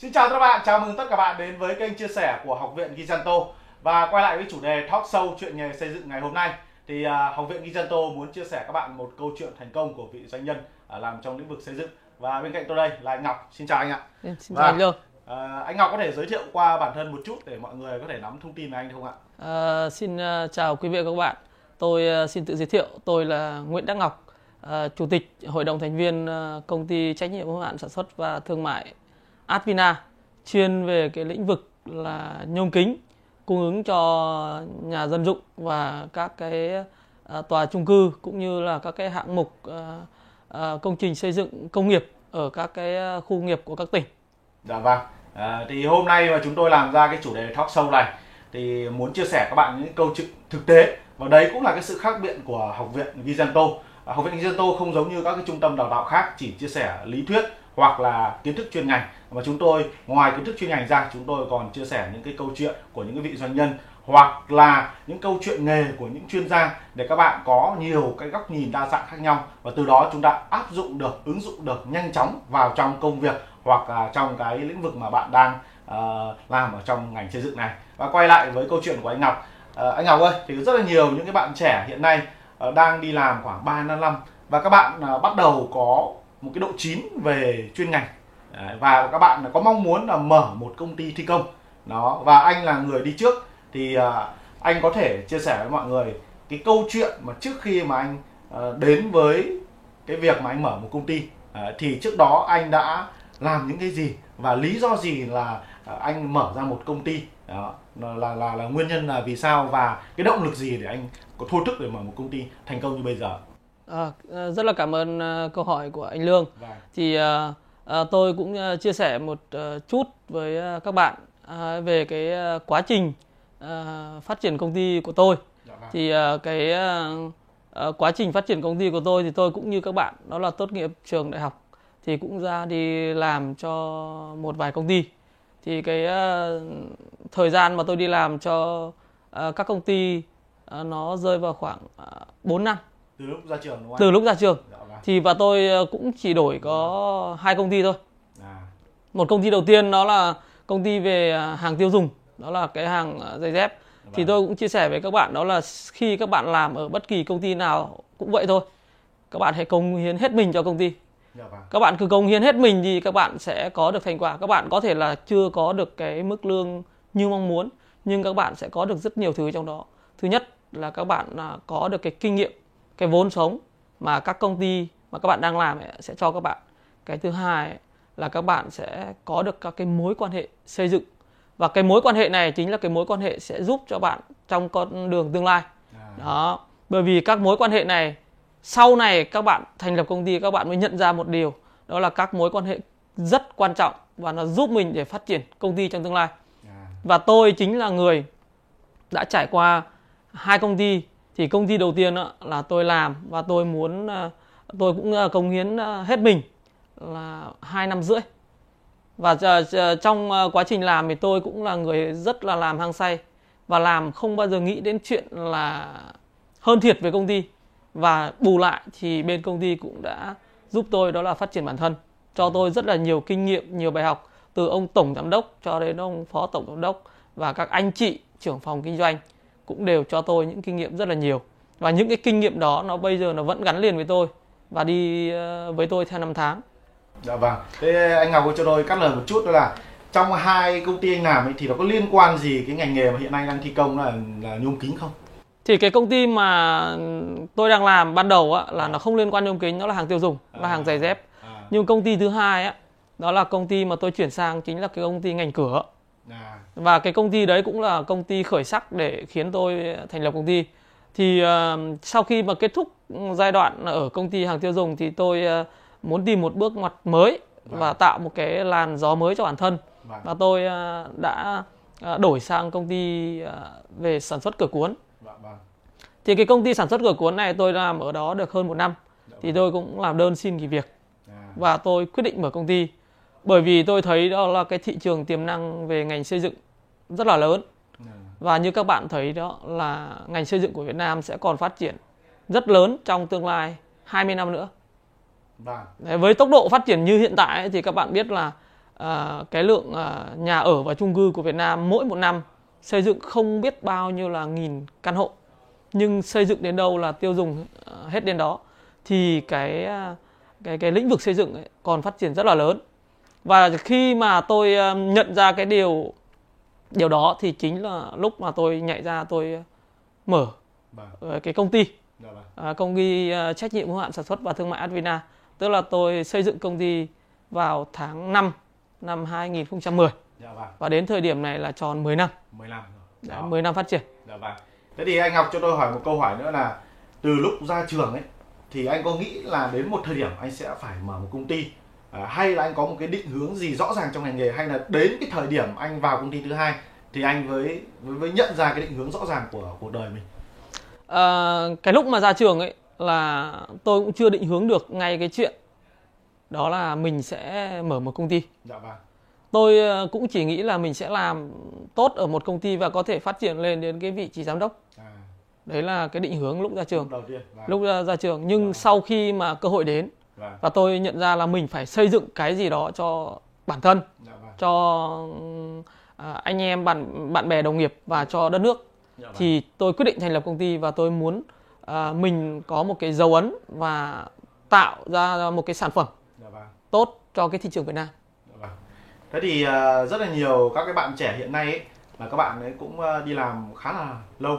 Xin chào các bạn, chào mừng tất cả bạn đến với kênh chia sẻ của Học viện Gizanto và quay lại với chủ đề talk show chuyện nghề xây dựng ngày hôm nay thì uh, Học viện Gizanto muốn chia sẻ các bạn một câu chuyện thành công của vị doanh nhân uh, làm trong lĩnh vực xây dựng và bên cạnh tôi đây là anh Ngọc. Xin chào anh ạ. Xin chào và, anh. Uh, anh Ngọc có thể giới thiệu qua bản thân một chút để mọi người có thể nắm thông tin về anh không ạ? Uh, xin uh, chào quý vị và các bạn. Tôi xin tự giới thiệu, tôi là Nguyễn Đắc Ngọc, chủ tịch hội đồng thành viên công ty trách nhiệm hữu hạn sản xuất và thương mại Advina chuyên về cái lĩnh vực là nhôm kính cung ứng cho nhà dân dụng và các cái uh, tòa chung cư cũng như là các cái hạng mục uh, uh, công trình xây dựng công nghiệp ở các cái khu nghiệp của các tỉnh. Dạ vâng. À, thì hôm nay mà chúng tôi làm ra cái chủ đề talk show này thì muốn chia sẻ các bạn những câu chuyện thực tế và đấy cũng là cái sự khác biệt của học viện Gizento. À, học viện Gizento không giống như các cái trung tâm đào tạo khác chỉ chia sẻ lý thuyết hoặc là kiến thức chuyên ngành. Mà chúng tôi ngoài kiến thức chuyên ngành ra chúng tôi còn chia sẻ những cái câu chuyện của những cái vị doanh nhân hoặc là những câu chuyện nghề của những chuyên gia để các bạn có nhiều cái góc nhìn đa dạng khác nhau. Và từ đó chúng ta áp dụng được ứng dụng được nhanh chóng vào trong công việc hoặc là trong cái lĩnh vực mà bạn đang uh, làm ở trong ngành xây dựng này. Và quay lại với câu chuyện của anh Ngọc. Uh, anh Ngọc ơi thì rất là nhiều những cái bạn trẻ hiện nay uh, đang đi làm khoảng 3 năm và các bạn uh, bắt đầu có một cái độ chín về chuyên ngành. Và các bạn có mong muốn là mở một công ty thi công. Đó, và anh là người đi trước. Thì à, anh có thể chia sẻ với mọi người cái câu chuyện mà trước khi mà anh à, đến với cái việc mà anh mở một công ty. Thì trước đó anh đã làm những cái gì và lý do gì là à, anh mở ra một công ty? Đó, là là là nguyên nhân là vì sao và cái động lực gì để anh có thôi thức để mở một công ty thành công như bây giờ? À, rất là cảm ơn uh, câu hỏi của anh Lương. Vâng. Thì uh, uh, tôi cũng uh, chia sẻ một uh, chút với uh, các bạn uh, về cái uh, quá trình uh, phát triển công ty của tôi. Dạ vâng. Thì uh, cái uh, uh, quá trình phát triển công ty của tôi thì tôi cũng như các bạn đó là tốt nghiệp trường đại học thì cũng ra đi làm cho một vài công ty. Thì cái uh, thời gian mà tôi đi làm cho uh, các công ty uh, nó rơi vào khoảng uh, 4 năm từ lúc ra trường đúng không? Từ lúc ra trường. Dạ vâng. Thì và tôi ờ, cũng chỉ đổi có hai công ty thôi. À. Một công ty đầu tiên đó là công ty về à, hàng tiêu dùng, đó là cái hàng à, giày dép. Vâng. Thì tôi cũng chia sẻ với các bạn đó là khi các bạn làm ở bất kỳ công ty nào cũng vậy thôi. Các bạn hãy cống hiến hết mình cho công ty. Dạ vâng. Các bạn cứ cống hiến hết mình thì các bạn sẽ có được thành quả. Các bạn có thể là chưa có được cái mức lương như mong muốn nhưng các bạn sẽ có được rất nhiều thứ trong đó. Thứ nhất là các bạn à, có được cái kinh nghiệm cái vốn sống mà các công ty mà các bạn đang làm ấy, sẽ cho các bạn. Cái thứ hai ấy, là các bạn sẽ có được các cái mối quan hệ xây dựng. Và cái mối quan hệ này chính là cái mối quan hệ sẽ giúp cho bạn trong con đường tương lai. À. đó. Bởi vì các mối quan hệ này sau này các bạn thành lập công ty các bạn mới nhận ra một điều. Đó là các mối quan hệ rất quan trọng và nó giúp mình để phát triển công ty trong tương lai. À. và tôi chính là người đã trải qua hai công ty thì công ty đầu tiên là tôi làm và tôi muốn à, tôi cũng à, công hiến à, hết mình là hai năm rưỡi. Và trong quá trình làm thì tôi cũng là người rất là làm hăng say và làm không bao giờ nghĩ đến chuyện là hơn thiệt về công ty. Và bù lại thì bên công ty cũng đã giúp tôi đó là phát triển bản thân, cho tôi rất là nhiều kinh nghiệm, nhiều bài học từ ông tổng giám đốc cho đến ông phó tổng giám đốc và các anh chị trưởng phòng kinh doanh cũng đều cho tôi những kinh nghiệm rất là nhiều và những cái kinh nghiệm đó nó bây giờ nó vẫn gắn liền với tôi và đi ờ, với tôi theo năm tháng. Dạ vâng. Thế anh Ngọc cho tôi cắt lời một chút đó là trong hai công ty anh làm ấy, thì nó có liên quan gì cái ngành nghề mà hiện nay đang thi công là là nhôm kính không? Thì cái công ty mà tôi đang làm ban đầu á là nó không liên quan nhôm kính, nó là hàng tiêu dùng, à, là hàng giày dép. À. Nhưng công ty thứ hai á đó là công ty mà tôi chuyển sang chính là cái công ty ngành cửa. À. Và cái công ty đấy cũng là công ty khởi sắc để khiến tôi thành lập công ty. Thì uh, sau khi mà kết thúc giai đoạn ở công ty hàng tiêu dùng thì tôi uh, muốn tìm một bước ngoặt mới vâng. và tạo một cái làn gió mới cho bản thân. Vâng. Và tôi uh, đã uh, đổi sang công ty uh, về sản xuất cửa cuốn. Vâng, vâng. Thì cái công ty sản xuất cửa cuốn này tôi làm ở đó được hơn một năm. Dạ, thì vâng. tôi cũng làm đơn xin nghỉ việc. À. Và tôi quyết định mở công ty bởi vì tôi thấy đó là cái thị trường tiềm năng về ngành xây dựng rất là lớn dạ. và như các bạn thấy đó là ngành xây dựng của Việt Nam sẽ còn phát triển rất lớn trong tương lai 20 năm nữa. Vâng. Đấy, với tốc độ phát triển như hiện tại thì các bạn biết là à, cái lượng à, nhà ở và chung cư của Việt Nam mỗi một năm xây dựng không biết bao nhiêu là nghìn căn hộ nhưng xây dựng đến đâu là tiêu dùng à, hết đến đó thì cái à, cái cái lĩnh vực xây dựng ấy còn phát triển rất là lớn và khi mà tôi à, nhận ra cái điều điều đó thì chính là lúc mà tôi nhảy ra tôi mở vâng. cái công ty dạ vâng. công ty trách nhiệm hữu hạn sản xuất và thương mại Advina tức là tôi xây dựng công ty vào tháng 5 năm 2010 dạ vâng. và đến thời điểm này là tròn 10 năm 10 năm rồi. 10 năm phát triển dạ vâng. thế thì anh học cho tôi hỏi một câu hỏi nữa là từ lúc ra trường ấy thì anh có nghĩ là đến một thời điểm anh sẽ phải mở một công ty à, hay là anh có một cái định hướng gì rõ ràng trong ngành nghề hay là đến cái thời điểm anh vào công ty thứ hai thì anh với với, với nhận ra cái định hướng rõ ràng của cuộc đời mình à, cái lúc mà ra trường ấy là tôi cũng chưa định hướng được ngay cái chuyện đó là mình sẽ mở một công ty. Dạ vâng. Tôi ờ, cũng chỉ nghĩ là mình sẽ làm tốt ở một công ty và có thể phát triển lên đến cái vị trí giám đốc. À. Đấy là cái định hướng lúc ra trường. Lúc, đầu tiên. Vâng. lúc ra, ra trường nhưng vâng. sau khi mà cơ hội đến vâng. và tôi nhận ra là mình phải xây dựng cái gì đó cho bản thân, dạ vâng. cho à, anh em bạn bạn bè đồng nghiệp và cho đất nước. Dạ vâng. Thì tôi quyết định thành lập công ty và tôi muốn à, mình có một cái dấu ấn và tạo ra một cái sản phẩm dạ vâng. tốt cho cái thị trường Việt Nam. Dạ vâng. Thế thì à, rất là nhiều các cái bạn trẻ hiện nay ấy, là các bạn ấy cũng à, đi làm khá là lâu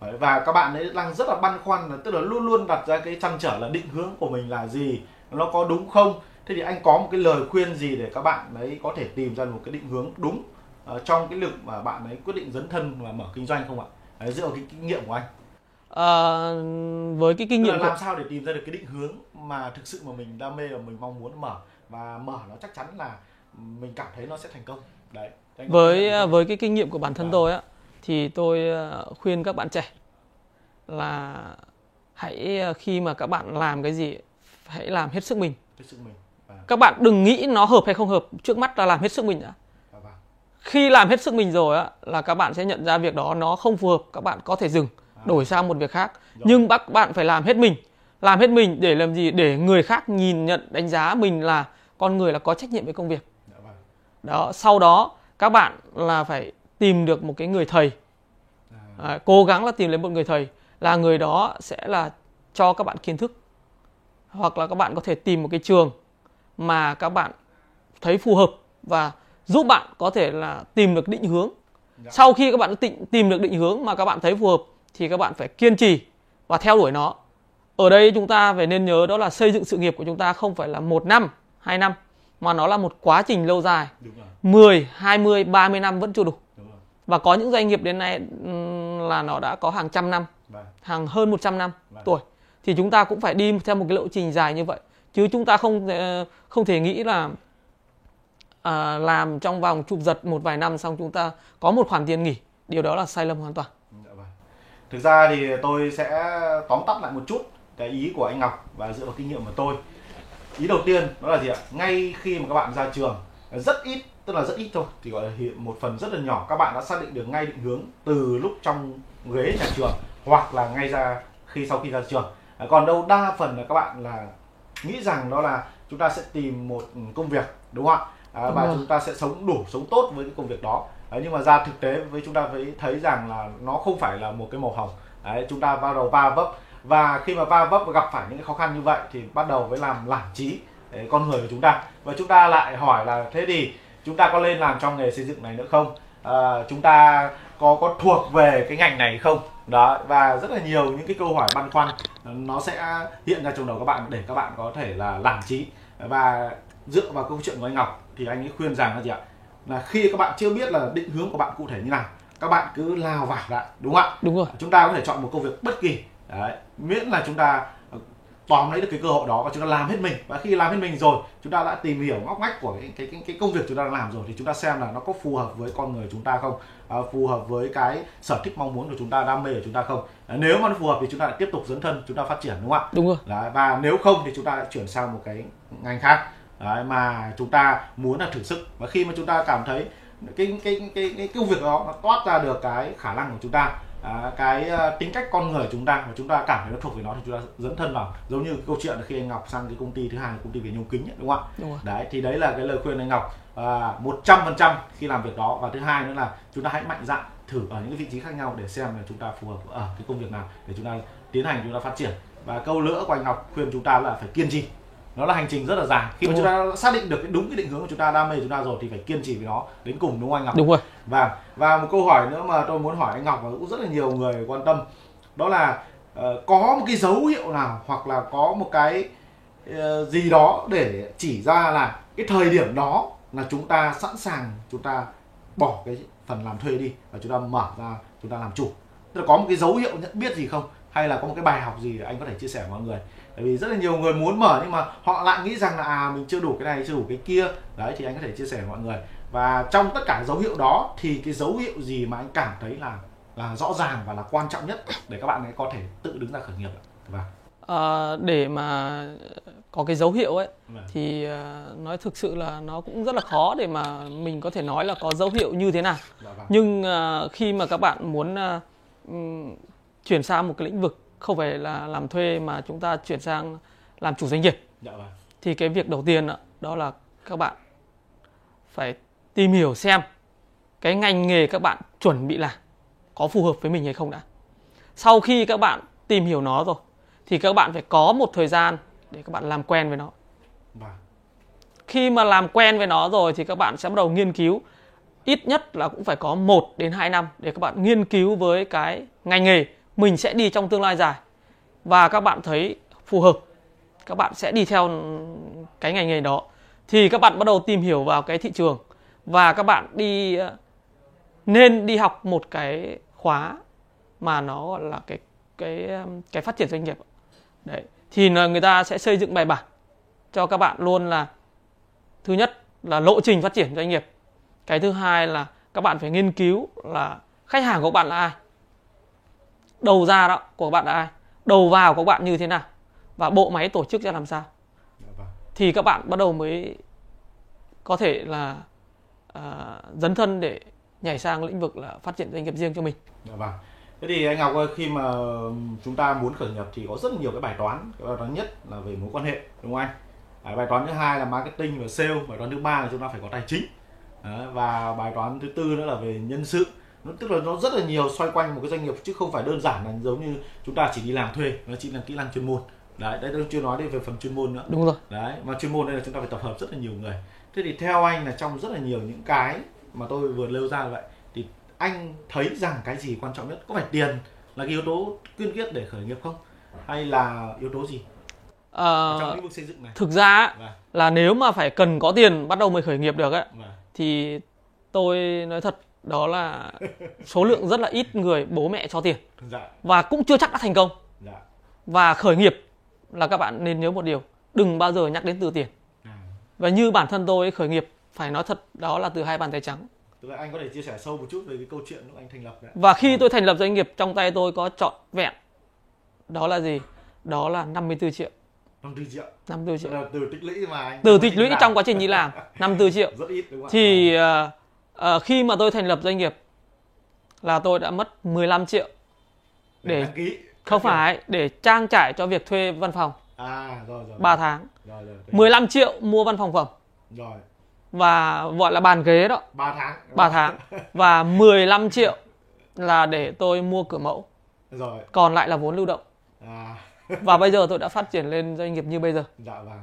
và các bạn ấy đang rất là băn khoăn là tức là luôn luôn đặt ra cái chăn trở là định hướng của mình là gì nó có đúng không? Thế thì anh có một cái lời khuyên gì để các bạn ấy có thể tìm ra một cái định hướng đúng uh, trong cái lực mà bạn ấy quyết định dấn thân và mở kinh doanh không ạ? Đấy, dựa vào cái kinh nghiệm của anh. À, với cái kinh nghiệm là làm của... sao để tìm ra được cái định hướng mà thực sự mà mình đam mê và mình mong muốn mở? Và mở nó chắc chắn là mình cảm thấy nó sẽ thành công. Đấy với với cái kinh nghiệm của bản thân à. tôi á thì tôi ờ, khuyên các bạn trẻ là hãy ờ, khi mà các bạn làm cái gì hãy làm hết sức mình, hết sức mình. À. các bạn đừng nghĩ nó hợp hay không hợp trước mắt là làm hết sức mình đã à, vâng. khi làm hết sức mình rồi á là các bạn sẽ nhận ra việc đó nó không phù hợp các bạn có thể dừng đổi sang một việc khác Rồi. nhưng bác bạn phải làm hết mình làm hết mình để làm gì để người khác nhìn nhận đánh giá mình là con người là có trách nhiệm với công việc dạ vâng. đó sau đó các bạn là phải tìm được một cái người thầy. À, cố gắng là tìm lấy một người thầy là người đó sẽ là cho các bạn kiến thức hoặc là các bạn có thể tìm một cái trường mà các bạn thấy phù hợp và giúp bạn có thể là tìm được định hướng dạ. sau khi các bạn tìm, tìm được định hướng mà các bạn thấy phù hợp thì các bạn phải kiên trì và theo đuổi nó ở đây chúng ta phải nên nhớ đó là xây dựng sự nghiệp của chúng ta không phải là một năm hai năm mà nó là một quá trình lâu dài Đúng rồi. 10, 20, 30 năm vẫn chưa đủ và có những doanh nghiệp đến nay là nó đã có hàng trăm năm vâng. hàng hơn 100 năm vâng. tuổi thì chúng ta cũng phải đi theo một cái lộ trình dài như vậy. Chứ chúng ta không ờ, không thể nghĩ là à, làm trong vòng chụp giật một vài năm xong chúng ta có một khoản tiền nghỉ. Điều đó là sai lầm hoàn toàn. Dạ vâng. Thực ra thì tôi sẽ tóm tắt lại một chút cái ý của anh Ngọc và dựa vào kinh nghiệm của tôi. Ý đầu tiên đó là gì ạ? Ngay khi mà các bạn ra trường rất ít tức là rất ít thôi thì gọi là hiện một phần rất là nhỏ các bạn đã xác định được ngay định hướng từ lúc trong ghế nhà trường hoặc là ngay ra khi sau khi ra trường còn đâu đa phần là các bạn là nghĩ rằng đó là chúng ta sẽ tìm một công việc đúng không ạ? À, và chúng ta sẽ sống đủ sống tốt với cái công việc đó. Đấy, nhưng mà ra thực tế với chúng ta thấy thấy rằng là nó không phải là một cái màu hồng. Đấy, chúng ta bắt đầu va vấp. Và khi mà va vấp và gặp phải những cái khó khăn như vậy thì bắt đầu với làm lản trí Đấy, con người của chúng ta. Và chúng ta lại hỏi là thế thì chúng ta có lên làm trong nghề xây dựng này nữa không? À, chúng ta có có thuộc về cái ngành này không đó và rất là nhiều những cái câu hỏi băn khoăn nó sẽ hiện ra trong đầu các bạn để các bạn có thể là làm trí. Và dựa vào câu chuyện của anh Ngọc thì anh ấy khuyên rằng là gì ạ? Là khi các bạn chưa biết là định hướng của bạn cụ thể như nào các bạn cứ lao vào lại đúng không ạ? Đúng rồi. Chúng ta có thể chọn một công việc bất kỳ. Đấy miễn là chúng ta ờ, tóm lấy được cái cơ hội đó và chúng ta làm hết mình và khi làm hết mình rồi chúng ta đã tìm hiểu ngóc ngách của cái cái cái, cái công việc chúng ta đang làm rồi thì chúng ta xem là nó có phù hợp với con người chúng ta không à, phù hợp với cái sở thích mong muốn của chúng ta đam mê của chúng ta không à, nếu mà nó phù hợp thì chúng ta lại tiếp tục dấn thân chúng ta phát triển đúng không ạ đúng rồi Đấy, và nếu không thì chúng ta lại chuyển sang một cái ngành khác Đấy, mà chúng ta muốn là thử sức và khi mà chúng ta cảm thấy cái cái cái cái, cái công việc đó nó toát ra được cái khả năng của chúng ta à, cái uh, tính cách con người chúng ta và chúng ta cảm thấy nó thuộc về nó thì chúng ta dẫn thân vào giống như câu chuyện là khi anh Ngọc sang cái công ty thứ hai là công ty về nhôm kính ấy, đúng không ạ đúng rồi. đấy thì đấy là cái lời khuyên anh Ngọc một trăm phần trăm khi làm việc đó và thứ hai nữa là chúng ta hãy mạnh dạn thử ở những cái vị trí khác nhau để xem là chúng ta phù hợp ở cái công việc nào để chúng ta tiến hành chúng ta phát triển và câu nữa của anh Ngọc khuyên chúng ta là phải kiên trì nó là hành trình rất là dài khi mà đúng chúng ta xác định được đúng cái định hướng của chúng ta đam mê của chúng ta rồi thì phải kiên trì với nó đến cùng đúng không anh Ngọc đúng rồi và và một câu hỏi nữa mà tôi muốn hỏi anh Ngọc và cũng rất là nhiều người quan tâm. Đó là uh, có một cái dấu hiệu nào hoặc là có một cái uh, gì đó để chỉ ra là cái thời điểm đó là chúng ta sẵn sàng chúng ta bỏ cái phần làm thuê đi và chúng ta mở ra chúng ta làm chủ? Tức là có một cái dấu hiệu nhận biết gì không? Hay là có một cái bài học gì anh có thể chia sẻ với mọi người? Bởi vì rất là nhiều người muốn mở nhưng mà họ lại nghĩ rằng là à mình chưa đủ cái này chưa đủ cái kia. Đấy thì anh có thể chia sẻ với mọi người và trong tất cả dấu hiệu đó thì cái dấu hiệu gì mà anh cảm thấy là là rõ ràng và là quan trọng nhất để các bạn ấy có thể tự đứng ra khởi nghiệp và à, để mà có cái dấu hiệu ấy vâng. thì uh, nói thực sự là nó cũng rất là khó để mà mình có thể nói là có dấu hiệu như thế nào dạ vâng. nhưng uh, khi mà các bạn muốn uh, chuyển sang một cái lĩnh vực không phải là làm thuê mà chúng ta chuyển sang làm chủ doanh nghiệp dạ vâng. thì cái việc đầu tiên đó, đó là các bạn phải tìm hiểu xem cái ngành nghề các bạn chuẩn bị làm có phù hợp với mình hay không đã. Sau khi các bạn tìm hiểu nó rồi thì các bạn phải có một thời gian để các bạn làm quen với nó. Vâng. khi mà làm quen với nó rồi thì các bạn sẽ bắt đầu nghiên cứu. Ít nhất là cũng phải có 1 đến 2 năm để các bạn nghiên cứu với cái ngành nghề mình sẽ đi trong tương lai dài. Và các bạn thấy phù hợp các bạn sẽ đi theo cái ngành nghề đó. Thì các bạn bắt đầu tìm hiểu vào cái thị trường và các bạn đi ờ, nên đi học một cái khóa mà nó gọi là cái cái cái phát triển doanh nghiệp. Đấy thì người ta sẽ xây dựng bài bản cho các bạn luôn là thứ nhất là lộ trình phát triển doanh nghiệp. Cái thứ hai là các bạn phải nghiên cứu là khách hàng của bạn là ai đầu ra đó của bạn là ai đầu vào của bạn như thế nào và bộ máy tổ chức ra làm sao. Dạ vâng. thì các bạn bắt đầu mới có thể là uh, dấn thân để nhảy sang lĩnh vực là phát triển doanh nghiệp riêng cho mình. Dạ vâng. Thế thì anh Ngọc ơi, khi mà chúng ta muốn khởi nghiệp thì có rất nhiều cái bài toán. Cái bài toán nhất là về mối quan hệ, đúng không anh? bài toán thứ hai là marketing và sale. Bài toán thứ ba là chúng ta phải có tài chính. và bài toán thứ tư nữa là về nhân sự nó tức là nó rất là nhiều xoay quanh một cái doanh nghiệp chứ không phải đơn giản là giống như chúng ta chỉ đi làm thuê nó chỉ là kỹ năng chuyên môn đấy đây tôi chưa nói đến về phần chuyên môn nữa đúng rồi đấy mà chuyên môn đây là chúng ta phải tập hợp rất là nhiều người thế thì theo anh là trong rất là nhiều những cái mà tôi vừa nêu ra vậy thì anh thấy rằng cái gì quan trọng nhất có phải tiền là cái yếu tố quyên quyết để khởi nghiệp không hay là yếu tố gì à, trong lĩnh vực xây dựng này thực ra vâng. là nếu mà phải cần có tiền bắt đầu mới khởi nghiệp được ấy vâng. thì tôi nói thật đó là số lượng rất là ít người bố mẹ cho tiền dạ. và cũng chưa chắc đã thành công dạ. và khởi nghiệp là các bạn nên nhớ một điều đừng bao giờ nhắc đến từ tiền. Và như bản thân tôi khởi nghiệp phải nói thật đó là từ hai bàn tay trắng Tức là anh có thể chia sẻ sâu một chút về cái câu chuyện lúc anh thành lập đấy. Và khi tôi thành lập doanh nghiệp trong tay tôi có trọn vẹn đó là gì? Đó là 54 triệu. 54 triệu. 54 triệu. Là từ tích lũy mà anh. Từ tích lũy trong quá trình đi làm 54 triệu. Rất ít đúng không? Thì uh, à, khi mà tôi thành lập doanh nghiệp là tôi đã mất 15 triệu để, để ký. không phải để trang trải cho việc thuê văn phòng. À rồi rồi. 3 tháng. Rồi, rồi, 15 triệu mua văn phòng phẩm. Rồi. Và gọi là bàn ghế đó. 3 tháng. 3 tháng. Và 15 triệu là để tôi mua cửa mẫu. Rồi. Còn lại là vốn lưu động. À. và bây giờ tôi đã phát triển lên doanh nghiệp như bây giờ. Dạ vâng.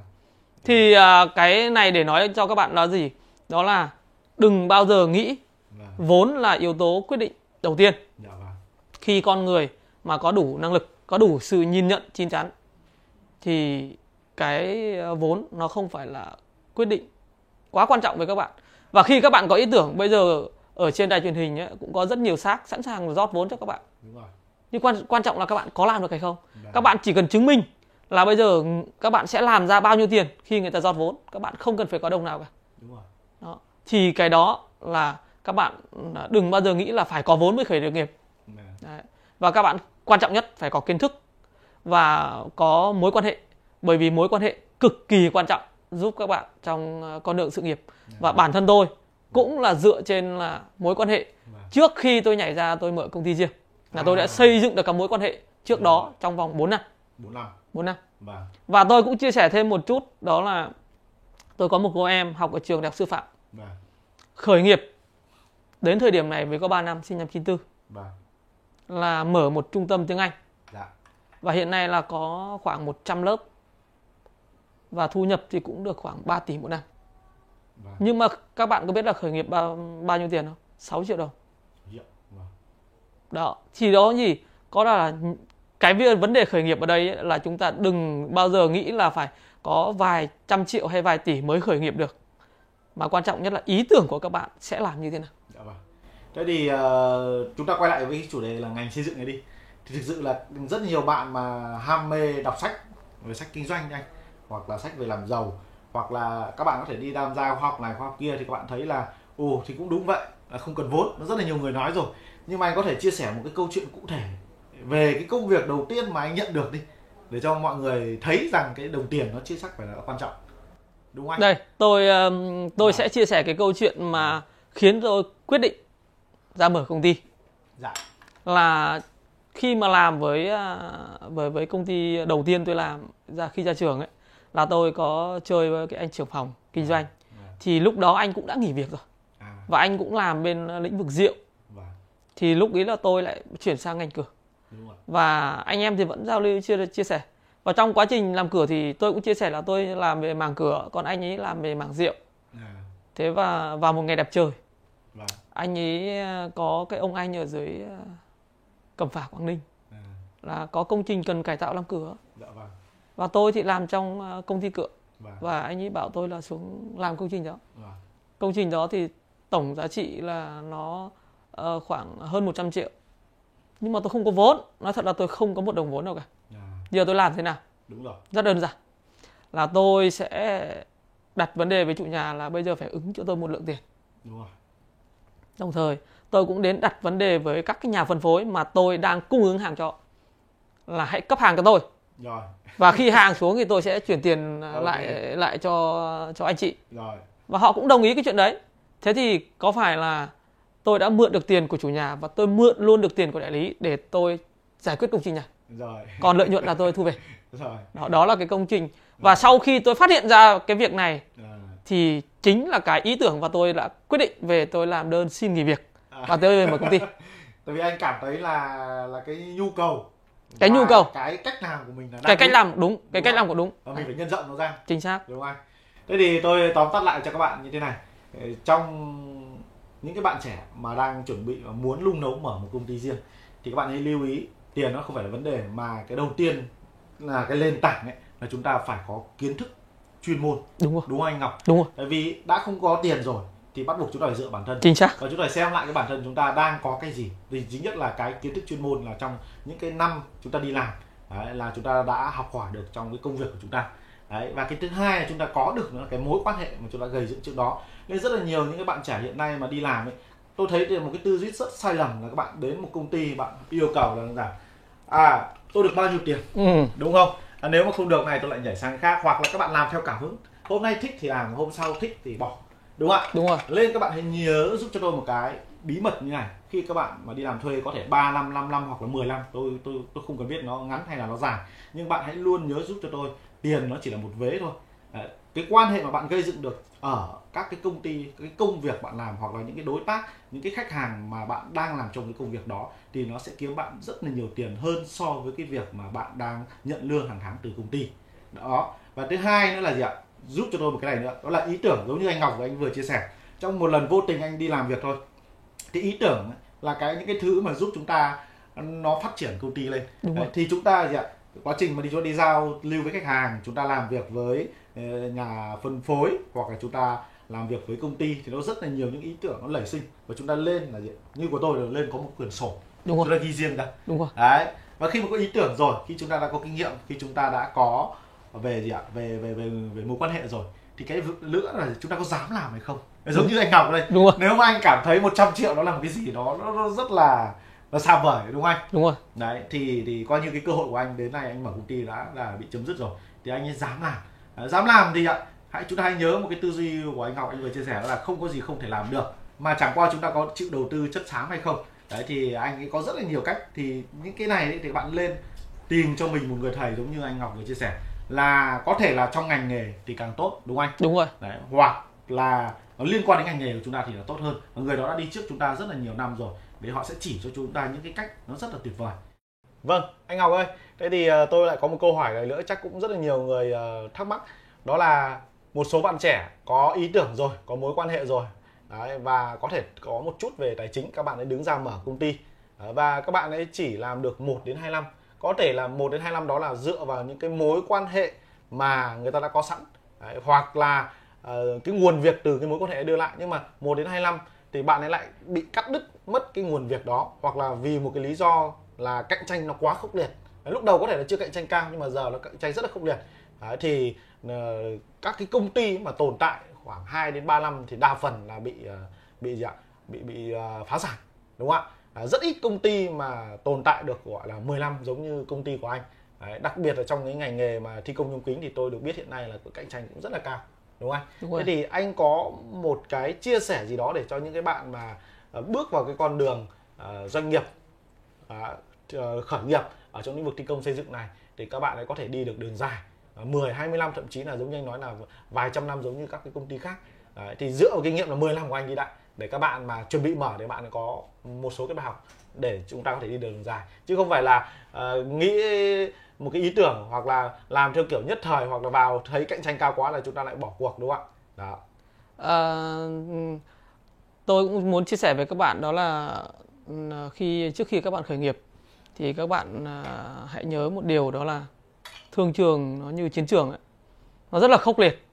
Thì à, cái này để nói cho các bạn là gì? Đó là đừng bao giờ nghĩ vâng. vốn là yếu tố quyết định đầu tiên dạ vâng. khi con người mà có đủ năng lực có đủ sự nhìn nhận chín chắn thì cái ờ, vốn nó không phải là quyết định quá quan trọng với các bạn. Và khi các bạn có ý tưởng bây giờ ở trên đài truyền hình ấy, cũng có rất nhiều xác sẵn sàng rót vốn cho các bạn. Đúng rồi. nhưng quan quan trọng là các bạn có làm được hay không? Đấy. các bạn chỉ cần chứng minh là bây giờ các bạn sẽ làm ra bao nhiêu tiền khi người ta rót vốn. Các bạn không cần phải có đồng nào cả. Đúng rồi. Đó. Thì cái đó là các bạn đừng bao giờ nghĩ là phải có vốn mới khởi được nghiệp. Đấy. và các bạn quan trọng nhất phải có kiến thức và có mối quan hệ bởi vì mối quan hệ cực kỳ quan trọng giúp các bạn trong ờ, con đường sự nghiệp và bản thân tôi cũng là dựa trên là mối quan hệ trước khi tôi nhảy ra tôi mở công ty riêng là tôi đã à. xây dựng được các mối quan hệ trước đó trong vòng 4 năm 4 năm 4 năm vâng. và tôi cũng chia sẻ thêm một chút đó là tôi có một cô em học ở trường đại học sư phạm vâng. khởi nghiệp đến thời điểm này mới có 3 năm sinh năm 94 vâng. là mở một trung tâm tiếng Anh dạ. Và hiện nay là có khoảng 100 lớp. Và thu nhập thì cũng được khoảng 3 tỷ một năm. Vâng. nhưng mà các bạn có biết là khởi nghiệp bao, bao nhiêu tiền không? 6 triệu đồng. Vâng. đó thì đó gì có là cái vấn đề khởi nghiệp ở đây là chúng ta đừng bao giờ nghĩ là phải có vài trăm triệu hay vài tỷ mới khởi nghiệp được. Mà quan trọng nhất là ý tưởng của các bạn sẽ làm như thế nào. Dạ vâng. thế thì uh, chúng ta quay lại với chủ đề là ngành xây dựng này đi thì thực sự là rất nhiều bạn mà ham mê đọc sách về sách kinh doanh anh hoặc là sách về làm giàu hoặc là các bạn có thể đi tham gia khoa học này khoa học kia thì các bạn thấy là ồ thì cũng đúng vậy là không cần vốn nó rất là nhiều người nói rồi nhưng mà anh có thể chia sẻ một cái câu chuyện cụ thể về cái công việc đầu tiên mà anh nhận được đi để cho mọi người thấy rằng cái đồng tiền nó chưa chắc phải là quan trọng đúng không anh đây tôi tôi à. sẽ chia sẻ cái câu chuyện mà khiến tôi quyết định ra mở công ty dạ. là khi mà làm với à, với với công ty đầu tiên tôi làm ra khi ra trường ấy là tôi có chơi với cái anh trưởng phòng kinh doanh à. thì lúc đó anh cũng đã nghỉ việc rồi à. và anh cũng làm bên lĩnh vực rượu vâng. thì lúc ấy là tôi lại chuyển sang ngành cửa và anh em thì vẫn giao lưu chia chia sẻ và trong quá trình làm cửa thì tôi cũng chia sẻ là tôi làm về mảng cửa còn anh ấy làm về mảng rượu à. thế và vào một ngày đẹp trời vâng. anh ấy có cái ông anh ở dưới cẩm phả quảng ninh. À. là có công trình cần cải tạo làm cửa. Dạ vâng. và tôi thì làm trong ờ, công ty cửa. Vâng. và anh ấy bảo tôi là xuống làm công trình đó. Vâng. công trình đó thì tổng giá trị là nó uh, khoảng hơn 100 triệu. Nhưng mà tôi không có vốn. Nói thật là tôi không có một đồng vốn đâu cả. À. giờ tôi làm thế nào? Đúng rồi. Rất đơn giản. Là tôi sẽ đặt vấn đề với chủ nhà là bây giờ phải ứng cho tôi một lượng tiền. Đúng rồi. Đồng thời tôi cũng đến đặt vấn đề với các cái nhà phân phối mà tôi đang cung ứng hàng cho là hãy cấp hàng cho tôi rồi. và khi hàng xuống thì tôi sẽ chuyển tiền okay. lại lại cho cho anh chị rồi. và họ cũng đồng ý cái chuyện đấy thế thì có phải là tôi đã mượn được tiền của chủ nhà và tôi mượn luôn được tiền của đại lý để tôi giải quyết công trình này rồi. còn lợi nhuận là tôi thu về rồi. Đó, đó là cái công trình và rồi. sau khi tôi phát hiện ra cái việc này rồi. thì chính là cái ý tưởng và tôi đã quyết định về tôi làm đơn xin nghỉ việc à. Và tôi về mở công ty. Tại vì anh cảm thấy là là cái nhu cầu cái nhu cầu. cái cách làm của mình là cái cách làm đúng cái đúng cách làm của đúng. Và mình phải nhân rộng nó ra. Chính xác. Đúng không anh? Thế thì tôi tóm tắt lại cho các bạn như thế này. Trong những cái bạn trẻ mà đang chuẩn bị và muốn lung nấu mở một công ty riêng thì các bạn hãy lưu ý tiền nó không phải là vấn đề mà cái đầu tiên là cái nền tảng ấy là chúng ta phải có kiến thức chuyên môn. Đúng rồi. Đúng không anh Ngọc? Đúng rồi. Tại vì đã không có tiền rồi thì bắt buộc chúng ta phải dựa bản thân. Chính xác. Và chúng ta phải xem lại cái bản thân chúng ta đang có cái gì. Thì chính nhất là cái kiến thức chuyên môn là trong những cái năm chúng ta đi làm đấy, là chúng ta đã học hỏi được trong cái công việc của chúng ta. Đấy và cái thứ hai là chúng ta có được nữa cái mối quan hệ mà chúng ta gây dựng trước đó. Nên rất là nhiều những cái bạn trẻ hiện nay mà đi làm ấy tôi thấy thì một cái tư duy rất sai lầm là các bạn đến một công ty bạn yêu cầu là rằng à tôi được bao nhiêu tiền? Ừ. đúng không? À, nếu mà không được này tôi lại nhảy sang khác hoặc là các bạn làm theo cảm hứng. Hôm nay thích thì làm hôm sau thích thì bỏ đúng không ạ? Đúng rồi lên các bạn hãy nhớ giúp cho tôi một cái bí mật như này. Khi các bạn mà đi làm thuê có thể 3 năm 5 năm hoặc là 10 năm tôi tôi tôi không cần biết nó ngắn hay là nó dài. Nhưng bạn hãy luôn nhớ giúp cho tôi tiền nó chỉ là một vế thôi. Đấy. cái quan hệ mà bạn gây dựng được ở các cái công ty cái công việc bạn làm hoặc là những cái đối tác những cái khách hàng mà bạn đang làm trong cái công việc đó thì nó sẽ kiếm bạn rất là nhiều tiền hơn so với cái việc mà bạn đang nhận lương hàng tháng từ công ty. Đó. Và thứ hai nữa là gì ạ giúp cho tôi một cái này nữa. Đó là ý tưởng giống như anh Ngọc và anh vừa chia sẻ. Trong một lần vô tình anh đi làm việc thôi thì ý tưởng là cái những cái thứ mà giúp chúng ta nó phát triển công ty lên. Đấy, thì chúng ta gì ạ? Quá trình mà đi cho đi giao lưu với khách hàng chúng ta làm việc với ờ, nhà phân phối hoặc là chúng ta làm việc với công ty thì nó rất là nhiều những ý tưởng nó nảy sinh. Và chúng ta lên là gì như của tôi là lên có một quyển sổ. Đúng rồi. chúng ta ghi riêng ra. Đúng rồi. Đấy và khi mà có ý tưởng rồi khi chúng ta đã có kinh nghiệm khi chúng ta đã có về gì ạ? Về về về về mối quan hệ rồi. Thì cái nữa là chúng ta có dám làm hay không? Giống như anh Ngọc đây. Đúng rồi. nếu mà anh cảm thấy 100 triệu nó là một cái gì đó nó, nó rất là nó xa vời đúng không anh? Đúng rồi. Đấy thì thì coi như cái cơ hội của anh. Đến nay anh mở công ty đã là bị chấm dứt rồi. Thì anh ấy dám làm. À, dám làm thì ạ hãy chúng ta hãy nhớ một cái tư duy của anh Ngọc anh vừa chia sẻ là không có gì không thể làm được. Mà chẳng qua chúng ta có chịu đầu tư chất xám hay không? Đấy thì anh ấy có rất là nhiều cách. Thì những cái này thì bạn lên tìm cho mình một người thầy giống như anh Ngọc vừa chia sẻ là có thể là trong ngành nghề thì càng tốt đúng không anh? Đúng rồi. Đấy, hoặc là nó liên quan đến ngành nghề của chúng ta thì là tốt hơn. Và người đó đã đi trước chúng ta rất là nhiều năm rồi để họ sẽ chỉ cho chúng ta những cái cách nó rất là tuyệt vời. Vâng anh Ngọc ơi thế thì ờ, tôi lại có một câu hỏi này nữa chắc cũng rất là nhiều người ờ, thắc mắc. Đó là một số bạn trẻ có ý tưởng rồi có mối quan hệ rồi. Đấy, và có thể có một chút về tài chính các bạn ấy đứng ra mở công ty. Và các bạn ấy chỉ làm được 1 đến 2 năm có thể là 1 đến 2 năm đó là dựa vào những cái mối quan hệ mà người ta đã có sẵn. Đấy, hoặc là uh, cái nguồn việc từ cái mối quan hệ đưa lại. Nhưng mà 1 đến 2 năm thì bạn ấy lại bị cắt đứt mất cái nguồn việc đó. Hoặc là vì một cái lý do là cạnh tranh nó quá khốc liệt. Đấy, lúc đầu có thể là chưa cạnh tranh cao nhưng mà giờ nó cạnh tranh rất là khốc liệt. Đấy, thì uh, các cái công ty mà tồn tại khoảng 2 đến 3 năm thì đa phần là bị uh, bị gì ạ? bị bị uh, phá sản đúng không ạ? À, rất ít công ty mà tồn tại được gọi là 10 năm giống như công ty của anh. Đấy, đặc biệt là trong cái ngành nghề mà thi công nhôm kính thì tôi được biết hiện nay là cạnh tranh cũng rất là cao đúng không anh? Đúng thế thì anh có một cái chia sẻ gì đó để cho những cái bạn mà uh, bước vào cái con đường uh, doanh nghiệp uh, khởi nghiệp ở trong lĩnh vực thi công xây dựng này thì các bạn ấy có thể đi được đường dài. 10, 20 năm thậm chí là giống như anh nói là vài trăm năm giống như các cái công ty khác. Đấy, thì dựa vào kinh nghiệm là 10 năm của anh đi đã để các bạn mà chuẩn bị mở để bạn có một số cái bài học để chúng ta có thể đi đường dài. Chứ không phải là uh, nghĩ một cái ý tưởng hoặc là làm theo kiểu nhất thời hoặc là vào thấy cạnh tranh cao quá là chúng ta lại bỏ cuộc đúng không ạ? Đó. Uh, tôi cũng muốn chia sẻ với các bạn đó là ờ, khi trước khi các bạn khởi nghiệp thì các bạn uh, hãy nhớ một điều đó là thương trường nó như chiến trường ấy. nó rất là khốc liệt.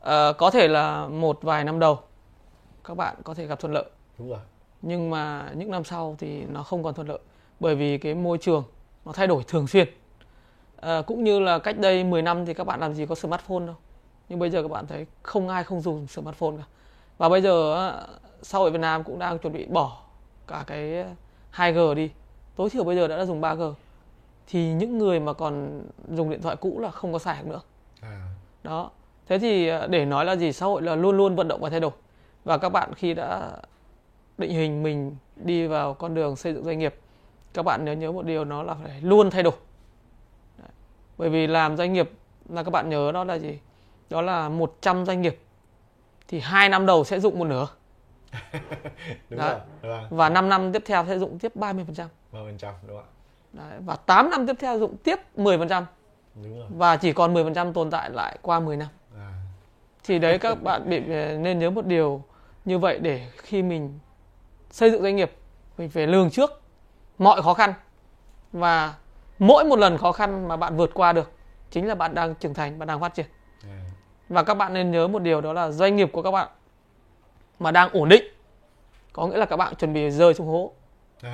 Uh, có thể là một vài năm đầu các bạn có thể gặp thuận lợi. Đúng rồi. Nhưng mà những năm sau thì nó không còn thuận lợi bởi vì cái môi trường nó thay đổi thường xuyên. À, cũng như là cách đây 10 năm thì các bạn làm gì có smartphone đâu. Nhưng bây giờ các bạn thấy không ai không dùng smartphone cả. Và bây giờ xã hội Việt Nam cũng đang chuẩn bị bỏ cả cái 2G đi. Tối thiểu bây giờ đã, đã dùng 3G thì những người mà còn dùng điện thoại cũ là không có xài nữa. À. đó. Thế thì à, để nói là gì? Xã hội là luôn luôn vận động và thay đổi và các bạn khi đã định hình mình đi vào con đường xây dựng doanh nghiệp các bạn nhớ nhớ một điều nó là phải luôn thay đổi Đấy. bởi vì làm doanh nghiệp là các bạn nhớ đó là gì đó là 100 doanh nghiệp thì hai năm đầu sẽ dụng một nửa đúng Đấy. rồi và 5 năm tiếp theo sẽ dụng tiếp 30% 30% đúng không Đấy. và 8 năm tiếp theo dụng tiếp 10% đúng rồi. và chỉ còn 10% tồn tại lại qua 10 năm à. thì đấy các bạn bị nên nhớ một điều như vậy để khi mình xây dựng doanh nghiệp mình phải lường trước mọi khó khăn. Và mỗi một lần khó khăn mà bạn vượt qua được chính là bạn đang trưởng thành bạn đang phát triển. Và các bạn nên nhớ một điều đó là doanh nghiệp của các bạn mà đang ổn định có nghĩa là các bạn chuẩn bị rơi xuống hố.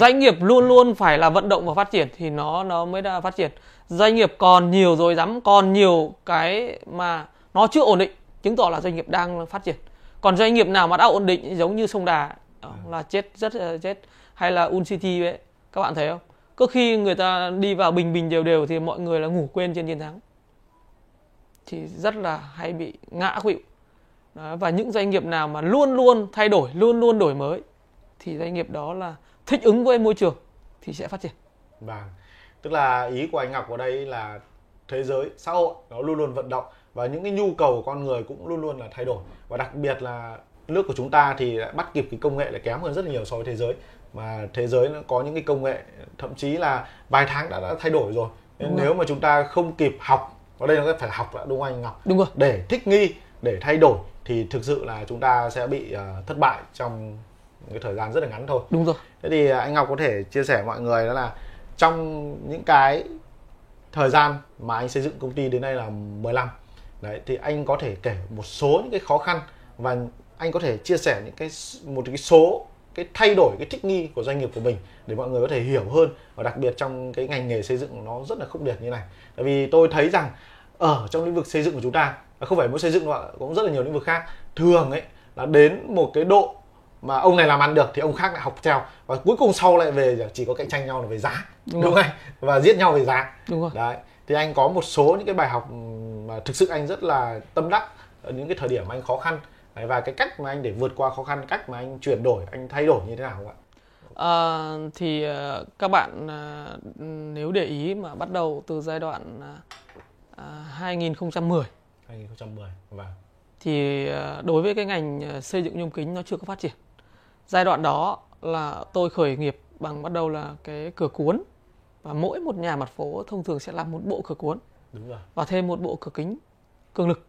Doanh nghiệp luôn luôn phải là vận động và phát triển thì nó nó mới đã phát triển. Doanh nghiệp còn nhiều rồi dám còn nhiều cái mà nó chưa ổn định chứng tỏ là doanh nghiệp đang phát triển còn doanh nghiệp nào mà đã ổn định giống như sông đà là chết rất là chết hay là un city ấy các bạn thấy không? Có khi người ta đi vào bình bình đều đều thì mọi người là ngủ quên trên chiến thắng. Thì rất là hay bị ngã khuỵu. Đó, và những doanh nghiệp nào mà luôn luôn thay đổi luôn luôn đổi mới thì doanh nghiệp đó là thích ứng với môi trường thì sẽ phát triển. Vâng. Tức là ý của anh Ngọc ở đây là thế giới xã hội nó luôn luôn vận động và những cái nhu cầu của con người cũng luôn luôn là thay đổi. Và đặc biệt là nước của chúng ta thì lại bắt kịp cái công nghệ lại kém hơn rất là nhiều so với thế giới. Mà thế giới nó có những cái công nghệ thậm chí là vài tháng đã, đã thay đổi rồi. Nên nếu mà chúng ta không kịp học ở đây nó phải học đã đúng không anh Ngọc đúng rồi. để thích nghi để thay đổi thì thực sự là chúng ta sẽ bị uh, thất bại trong cái thời gian rất là ngắn thôi. Đúng rồi. Thế thì anh Ngọc có thể chia sẻ mọi người đó là trong những cái thời gian mà anh xây dựng công ty đến nay là 15 đấy thì anh có thể kể một số những cái khó khăn và anh có thể chia sẻ những cái một cái số cái thay đổi cái thích nghi của doanh nghiệp của mình để mọi người có thể hiểu hơn và đặc biệt trong cái ngành nghề xây dựng nó rất là khốc liệt như này. Tại vì tôi thấy rằng ở trong lĩnh vực xây dựng của chúng ta không phải mỗi xây dựng đâu cũng rất là nhiều lĩnh vực khác thường ấy là đến một cái độ mà ông này làm ăn được thì ông khác lại học theo và cuối cùng sau lại về chỉ có cạnh tranh nhau là về giá đúng, đúng không anh? Và giết nhau về giá. Đúng rồi. Đấy thì anh có một số những cái bài học mà thực sự anh rất là tâm đắc ở những cái thời điểm anh khó khăn. Đấy, và cái cách mà anh để vượt qua khó khăn cách mà anh chuyển đổi anh thay đổi như thế nào không ạ? À, thì uh, các bạn uh, nếu để ý mà bắt đầu từ giai đoạn uh, 2010 2010 vâng. Thì đối với cái ngành xây dựng nhôm kính nó chưa có phát triển. Giai đoạn đó là tôi khởi nghiệp bằng bắt đầu là cái cửa cuốn và mỗi một nhà mặt phố thông thường sẽ làm một bộ cửa cuốn. Đúng rồi. Và thêm một bộ cửa kính cường lực.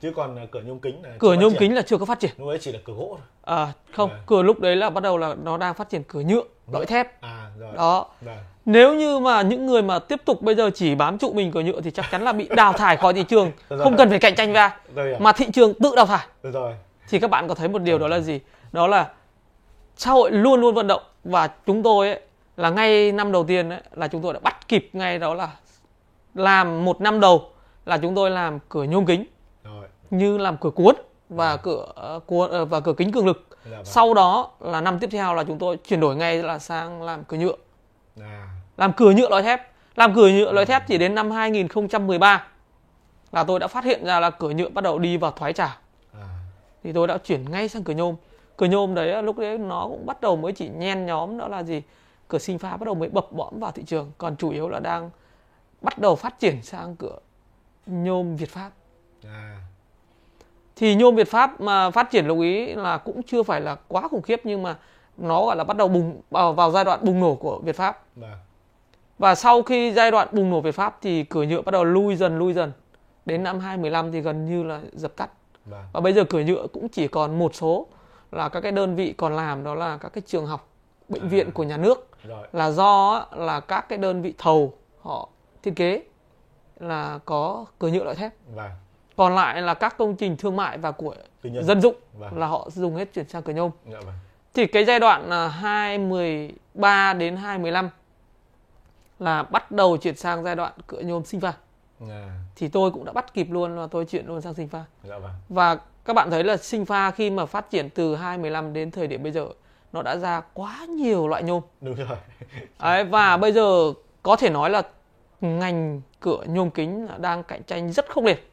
Chứ còn à, cửa nhôm kính là cửa nhôm kính là chưa có phát triển. Lúc ấy chỉ là cửa gỗ thôi. À không à. cửa lúc đấy là bắt đầu là nó đang phát triển cửa nhựa loại thép. À rồi. Đó. Rồi. nếu như mà những người mà tiếp tục bây giờ chỉ bám trụ mình cửa nhựa thì chắc chắn là bị đào thải khỏi thị trường. Không cần phải cạnh tranh ra mà thị trường tự đào thải. Rồi. thì các bạn có thấy một điều đó là gì? Đó là xã hội luôn luôn vận động. Và chúng tôi ấy, là ngay năm đầu tiên ấy, là chúng tôi đã bắt kịp ngay đó là làm một năm đầu là chúng tôi làm cửa nhôm kính Rồi. như làm cửa cuốn và à. cửa uh, cuốn uh, và cửa kính cường lực dạ vâng. sau đó là năm tiếp theo là chúng tôi chuyển đổi ngay là sang làm cửa nhựa à. làm cửa nhựa loại thép làm cửa nhựa loại thép chỉ đến năm 2013 là tôi đã phát hiện ra là cửa nhựa bắt đầu đi vào thoái trào à. thì tôi đã chuyển ngay sang cửa nhôm cửa nhôm đấy lúc đấy nó cũng bắt đầu mới chỉ nhen nhóm đó là gì cửa sinh pha bắt đầu mới bập bõm vào thị trường còn chủ yếu là đang bắt đầu phát triển sang cửa nhôm Việt Pháp à. thì nhôm Việt Pháp mà phát triển lưu ý là cũng chưa phải là quá khủng khiếp nhưng mà nó gọi là bắt đầu bùng vào, vào giai đoạn bùng nổ của Việt Pháp à. và sau khi giai đoạn bùng nổ Việt Pháp thì cửa nhựa bắt đầu lui dần lui dần đến năm 2015 thì gần như là dập tắt à. và bây giờ cửa nhựa cũng chỉ còn một số là các cái đơn vị còn làm đó là các cái trường học bệnh viện của nhà nước Rồi. là do là các cái đơn vị thầu họ thiết kế là có cửa nhựa loại thép vâng. còn lại là các công trình thương mại và của dân dụng vâng. là họ dùng hết chuyển sang cửa nhôm dạ vâng. thì cái giai đoạn là 2013 đến 2015 là bắt đầu chuyển sang giai đoạn cửa nhôm sinh pha à. thì tôi cũng đã bắt kịp luôn và tôi chuyển luôn sang sinh pha dạ vâng. và các bạn thấy là sinh pha khi mà phát triển từ 2015 đến thời điểm bây giờ nó đã ra quá nhiều loại nhôm. Đúng rồi. Đấy, và bây giờ có thể nói là ngành cửa nhôm kính đang cạnh tranh rất khốc liệt.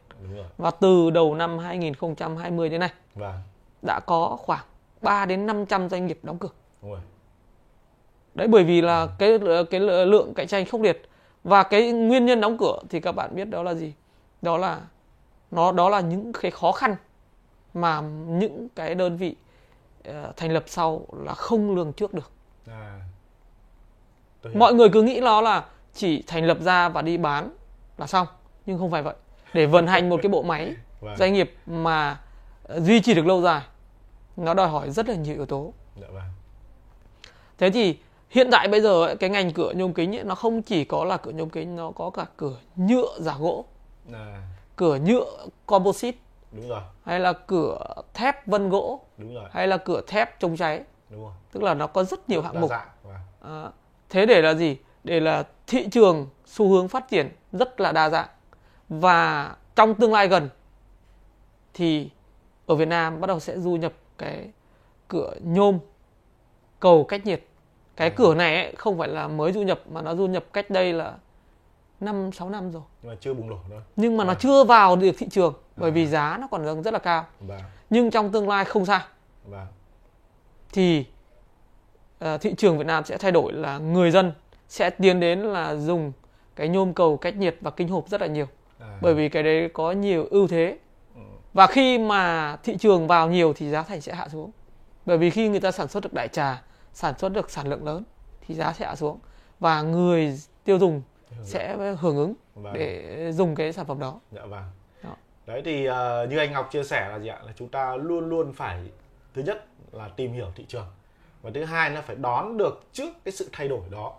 Và từ đầu năm 2020 đến nay vâng. đã có khoảng 3 đến 500 doanh nghiệp đóng cửa. Đúng rồi. đấy bởi vì là cái cái lượng cạnh tranh khốc liệt. Và cái nguyên nhân đóng cửa thì các bạn biết đó là gì? Đó là nó đó là những cái khó khăn mà những cái đơn vị thành lập sau là không lường trước được à, mọi người cứ nghĩ nó là chỉ thành lập ra và đi bán là xong nhưng không phải vậy để vận hành một cái bộ máy vâng. doanh nghiệp mà duy trì được lâu dài nó đòi hỏi rất là nhiều yếu tố dạ vâng. thế thì hiện tại bây giờ cái ngành cửa nhôm kính ấy, nó không chỉ có là cửa nhôm kính nó có cả cửa nhựa giả gỗ à. cửa nhựa composite đúng rồi. Hay là cửa thép vân gỗ. Đúng rồi. Hay là cửa thép chống cháy. Đúng rồi. Tức là nó có rất nhiều hạng mục. vâng. à, thế để là gì? Để là thị trường xu hướng phát triển rất là đa dạng. Và trong tương lai gần thì ở Việt Nam bắt đầu sẽ du nhập cái cửa nhôm cầu cách nhiệt. Cái à. cửa này ấy, không phải là mới du nhập mà nó du nhập cách đây là 5 6 năm rồi. Nhưng mà chưa bùng nổ đâu. Nhưng mà à. nó chưa vào được thị trường bởi à. vì giá nó còn rất là cao. Và. Vâng. Nhưng trong tương lai không xa. Và. Vâng. Thì uh, thị trường Việt Nam sẽ thay đổi là người dân sẽ tiến đến là dùng cái nhôm cầu cách nhiệt và kinh hộp rất là nhiều à. bởi vì cái đấy có nhiều ưu thế ừ. và khi mà thị trường vào nhiều thì giá thành sẽ hạ xuống bởi vì khi người ta sản xuất được đại trà sản xuất được sản lượng lớn thì giá sẽ hạ xuống và người tiêu dùng sẽ hưởng ứng vâng. để dùng cái sản phẩm đó. Dạ vâng. Đó. Đấy thì uh, như anh Ngọc chia sẻ là gì ạ? Là chúng ta luôn luôn phải thứ nhất là tìm hiểu thị trường và thứ hai là phải đón được trước cái sự thay đổi đó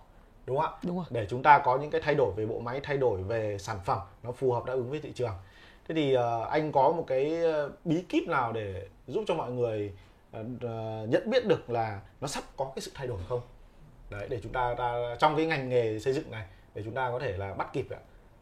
đúng không ạ đúng rồi. để chúng ta có những cái thay đổi về bộ máy thay đổi về sản phẩm nó phù hợp đáp ứng với thị trường thế thì uh, anh có một cái ờ, bí kíp nào để giúp cho mọi người uh, nhận biết được là nó sắp có cái sự thay đổi không đấy để chúng ta, ta trong cái ngành nghề xây dựng này để chúng ta có thể là bắt kịp ạ.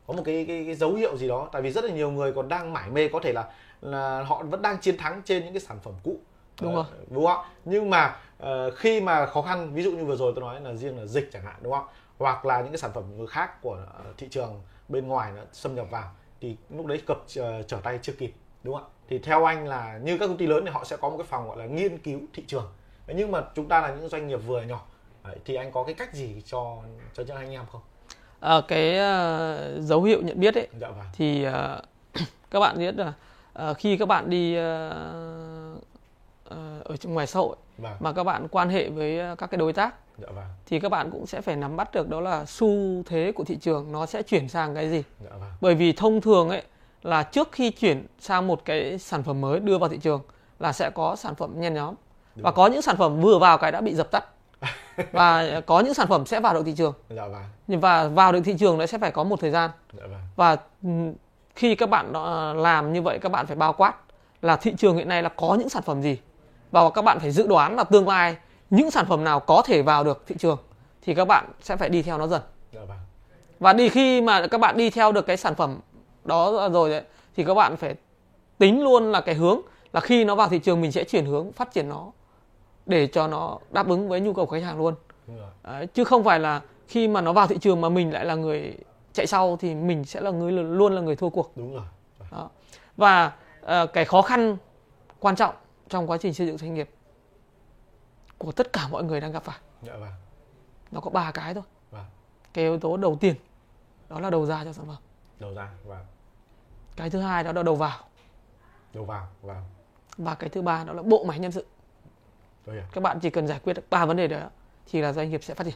Có một cái, cái cái dấu hiệu gì đó tại vì rất là nhiều người còn đang mải mê có thể là là họ vẫn đang chiến thắng trên những cái sản phẩm cũ. Đúng rồi. đúng không nhưng mà uh, khi mà khó khăn ví dụ như vừa rồi tôi nói là riêng là dịch chẳng hạn đúng không hoặc là những cái sản phẩm khác của ờ, thị trường bên ngoài nó xâm nhập vào thì lúc đấy cập uh, trở tay chưa kịp đúng không ạ? Thì theo anh là như các công ty lớn thì họ sẽ có một cái phòng gọi là nghiên cứu thị trường. Nhưng mà chúng ta là những doanh nghiệp vừa nhỏ. Thì anh có cái cách gì cho cho những anh em không? À, cái uh, dấu hiệu nhận biết ấy dạ vâng. thì uh, các bạn biết là uh, khi các bạn đi uh, uh, ở ngoài xã hội vâng. mà các bạn quan hệ với các cái đối tác dạ vâng. thì các bạn cũng sẽ phải nắm bắt được đó là xu thế của thị trường nó sẽ chuyển sang cái gì. Dạ vâng. Bởi vì thông thường ấy là trước khi chuyển sang một cái sản phẩm mới đưa vào thị trường là sẽ có sản phẩm nhen nhóm Đúng và có những sản phẩm vừa vào cái đã bị dập tắt và có những sản phẩm sẽ vào được thị trường dạ vâng. và vào được thị trường nó sẽ phải có một thời gian dạ vâng. và ừ, khi các bạn ờ, làm như vậy các bạn phải bao quát là thị trường hiện nay là có những sản phẩm gì và các bạn phải dự đoán là tương lai những sản phẩm nào có thể vào được thị trường thì các bạn sẽ phải đi theo nó dần dạ vâng. và đi khi mà các bạn đi theo được cái sản phẩm đó rồi đấy, thì các bạn phải tính luôn là cái hướng là khi nó vào thị trường mình sẽ chuyển hướng phát triển nó để cho nó đáp ứng với nhu cầu của khách hàng luôn Đấy, chứ không phải là khi mà nó vào thị trường mà mình lại là người chạy sau thì mình sẽ là người luôn là người thua cuộc đúng rồi đó. và uh, cái khó khăn quan trọng trong quá trình xây dựng doanh nghiệp của tất cả mọi người đang gặp phải dạ vâng. nó có ba cái thôi vâng. cái yếu tố đầu tiên đó là đầu ra cho sản phẩm đầu ra vâng. cái thứ hai đó là đầu vào đầu vào vâng. và cái thứ ba đó là bộ máy nhân sự các bạn chỉ cần giải quyết được ba vấn đề đó thì là doanh nghiệp sẽ phát triển.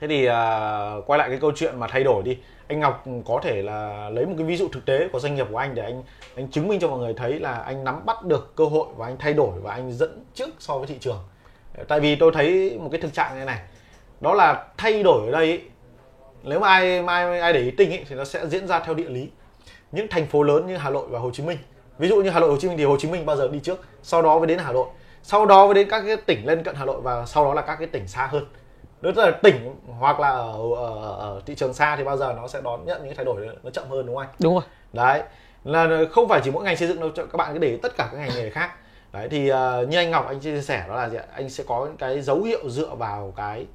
Thế thì uh, quay lại cái câu chuyện mà thay đổi đi. Anh Ngọc có thể là lấy một cái ví dụ thực tế của doanh nghiệp của anh để anh anh chứng minh cho mọi người thấy là anh nắm bắt được cơ hội và anh thay đổi và anh dẫn trước so với thị trường. Tại vì tôi thấy một cái thực trạng như này. Đó là thay đổi ở đây nếu mà ai ai ai để ý tinh ý, thì nó sẽ diễn ra theo địa lý. Những thành phố lớn như Hà Nội và Hồ Chí Minh. Ví dụ như Hà Nội Hồ Chí Minh thì Hồ Chí Minh bao giờ đi trước? Sau đó mới đến Hà Nội sau đó mới đến các cái tỉnh lân cận Hà Nội và sau đó là các cái tỉnh xa hơn. Đối là tỉnh hoặc là ở, ở, ở thị trường xa thì bao giờ nó sẽ đón nhận những thay đổi nó chậm hơn đúng không anh? Đúng rồi. Đấy. Là không phải chỉ mỗi ngành xây dựng đâu các bạn cứ để tất cả các ngành nghề khác. Đấy thì uh, như anh Ngọc anh chia sẻ đó là gì anh sẽ có cái dấu hiệu dựa vào cái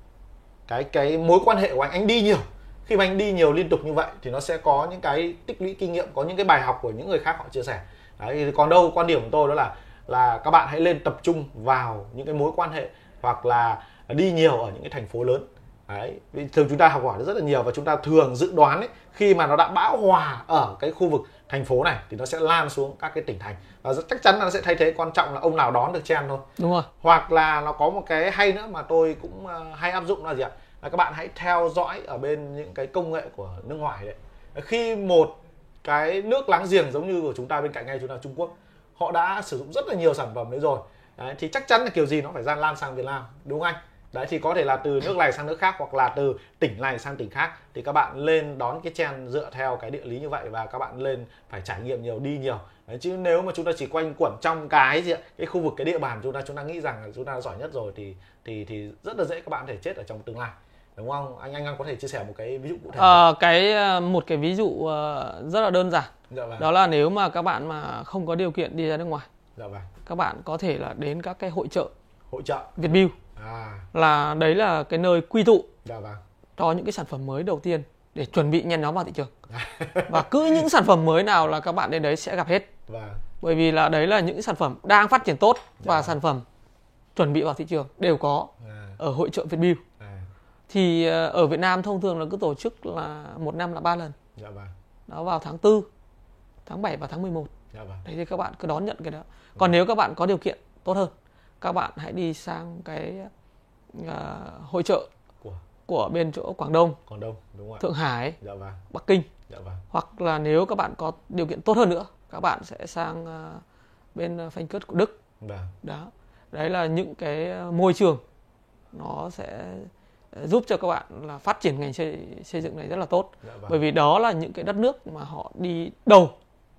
cái cái mối quan hệ của anh. Anh đi nhiều. Khi mà anh đi nhiều liên tục như vậy thì nó sẽ có những cái tích lũy kinh nghiệm có những cái bài học của những người khác họ chia sẻ. Đấy thì còn đâu quan điểm của tôi đó là là các bạn hãy lên tập trung vào những cái mối quan hệ hoặc là đi nhiều ở những cái thành phố lớn. Đấy thường chúng ta học hỏi rất là nhiều và chúng ta thường dự đoán ấy, khi mà nó đã bão hòa ở cái khu vực thành phố này thì nó sẽ lan xuống các cái tỉnh thành. Và chắc chắn là nó sẽ thay thế quan trọng là ông nào đón được chen thôi. Đúng rồi. Hoặc là nó có một cái hay nữa mà tôi cũng ờ, hay áp dụng là gì ạ? Là các bạn hãy theo dõi ở bên những cái công nghệ của nước ngoài đấy. Khi một cái nước láng giềng giống như của chúng ta bên cạnh ngay chúng ta Trung Quốc họ đã sử dụng rất là nhiều sản phẩm đấy rồi. Đấy, thì chắc chắn là kiểu gì nó phải gian lan sang Việt Nam đúng không anh? Đấy thì có thể là từ nước này sang nước khác hoặc là từ tỉnh này sang tỉnh khác. Thì các bạn lên đón cái trend dựa theo cái địa lý như vậy và các bạn lên phải trải nghiệm nhiều đi nhiều. Đấy, chứ nếu mà chúng ta chỉ quanh quẩn trong cái gì cái khu vực cái địa bàn chúng ta chúng ta nghĩ rằng là chúng ta giỏi nhất rồi thì thì thì rất là dễ các bạn có thể chết ở trong tương lai. Đúng không? Anh anh có thể chia sẻ một cái ví dụ cụ thể à, cái ờ, một cái ví dụ ờ, rất là đơn giản dạ vâng. đó là nếu mà các bạn mà không có điều kiện đi ra nước ngoài dạ vâng. các bạn có thể là đến các cái hội trợ hội trợ Việt Build à. là đấy là cái nơi quy tụ dạ vâng. cho những cái sản phẩm mới đầu tiên để chuẩn bị nhen nhóm vào thị trường và cứ những sản phẩm mới nào là các bạn đến đấy sẽ gặp hết vâng. bởi vì là đấy là những sản phẩm đang phát triển tốt dạ. và sản phẩm chuẩn bị vào thị trường đều có à. ở hội trợ Việt Build à. thì ờ, ở Việt Nam thông thường là cứ tổ chức là một năm là ba lần dạ vâng. đó vào tháng 4 tháng 7 và tháng 11 dạ vâng. đấy thì các bạn cứ đón nhận cái đó còn nếu các bạn có điều kiện tốt hơn các bạn hãy đi sang cái uh, hội trợ của của bên chỗ Quảng Đông, Quảng Đông đúng rồi. Thượng Hải, dạ vâng. Bắc Kinh. Dạ vâng. Hoặc là nếu các bạn có điều kiện tốt hơn nữa, các bạn sẽ sang uh, bên Frankfurt của Đức. Vâng. Đó. Đấy là những cái môi trường nó sẽ giúp cho các bạn là phát triển ngành xây, xây dựng này rất là tốt. Dạ vâng. Bởi vì đó là những cái đất nước mà họ đi đầu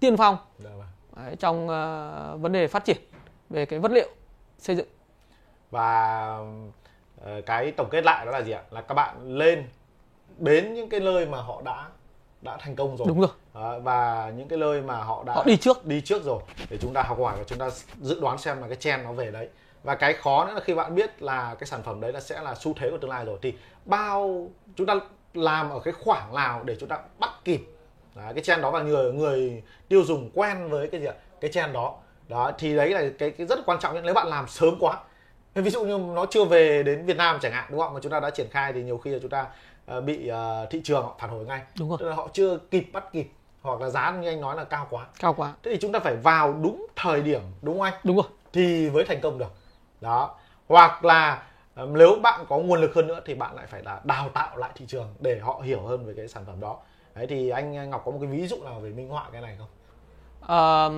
tiên phong. Dạ vâng. Đấy, trong uh, vấn đề phát triển về cái vật liệu xây dựng. Và uh, cái tổng kết lại đó là gì ạ? Là các bạn lên đến những cái nơi mà họ đã đã thành công rồi. Đúng rồi. À, và những cái nơi mà họ đã họ đi trước. đi trước rồi để chúng ta học hỏi và chúng ta dự đoán xem là cái trend nó về đấy. Và cái khó nữa là khi bạn biết là cái sản phẩm đấy là sẽ là xu thế của tương lai rồi thì bao chúng ta làm ở cái khoảng nào để chúng ta bắt kịp Đấy, cái trend đó và người người tiêu dùng quen với cái gì ạ? Cái trend đó. Đó thì đấy là cái cái rất quan trọng nếu bạn làm sớm quá ví dụ như nó chưa về đến Việt Nam chẳng hạn đúng không? Mà chúng ta đã triển khai thì nhiều khi là chúng ta uh, bị uh, thị trường họ phản hồi ngay. Đúng rồi. Tức là họ chưa kịp bắt kịp hoặc là giá như anh nói là cao quá. Cao quá. Thế thì chúng ta phải vào đúng thời điểm đúng không anh? Đúng rồi. Thì mới thành công được. Đó. Hoặc là nếu bạn có nguồn lực hơn nữa thì bạn lại phải là đào tạo lại thị trường để họ hiểu hơn về cái sản phẩm đó đấy thì anh Ngọc có một cái ví dụ nào về minh họa cái này không à,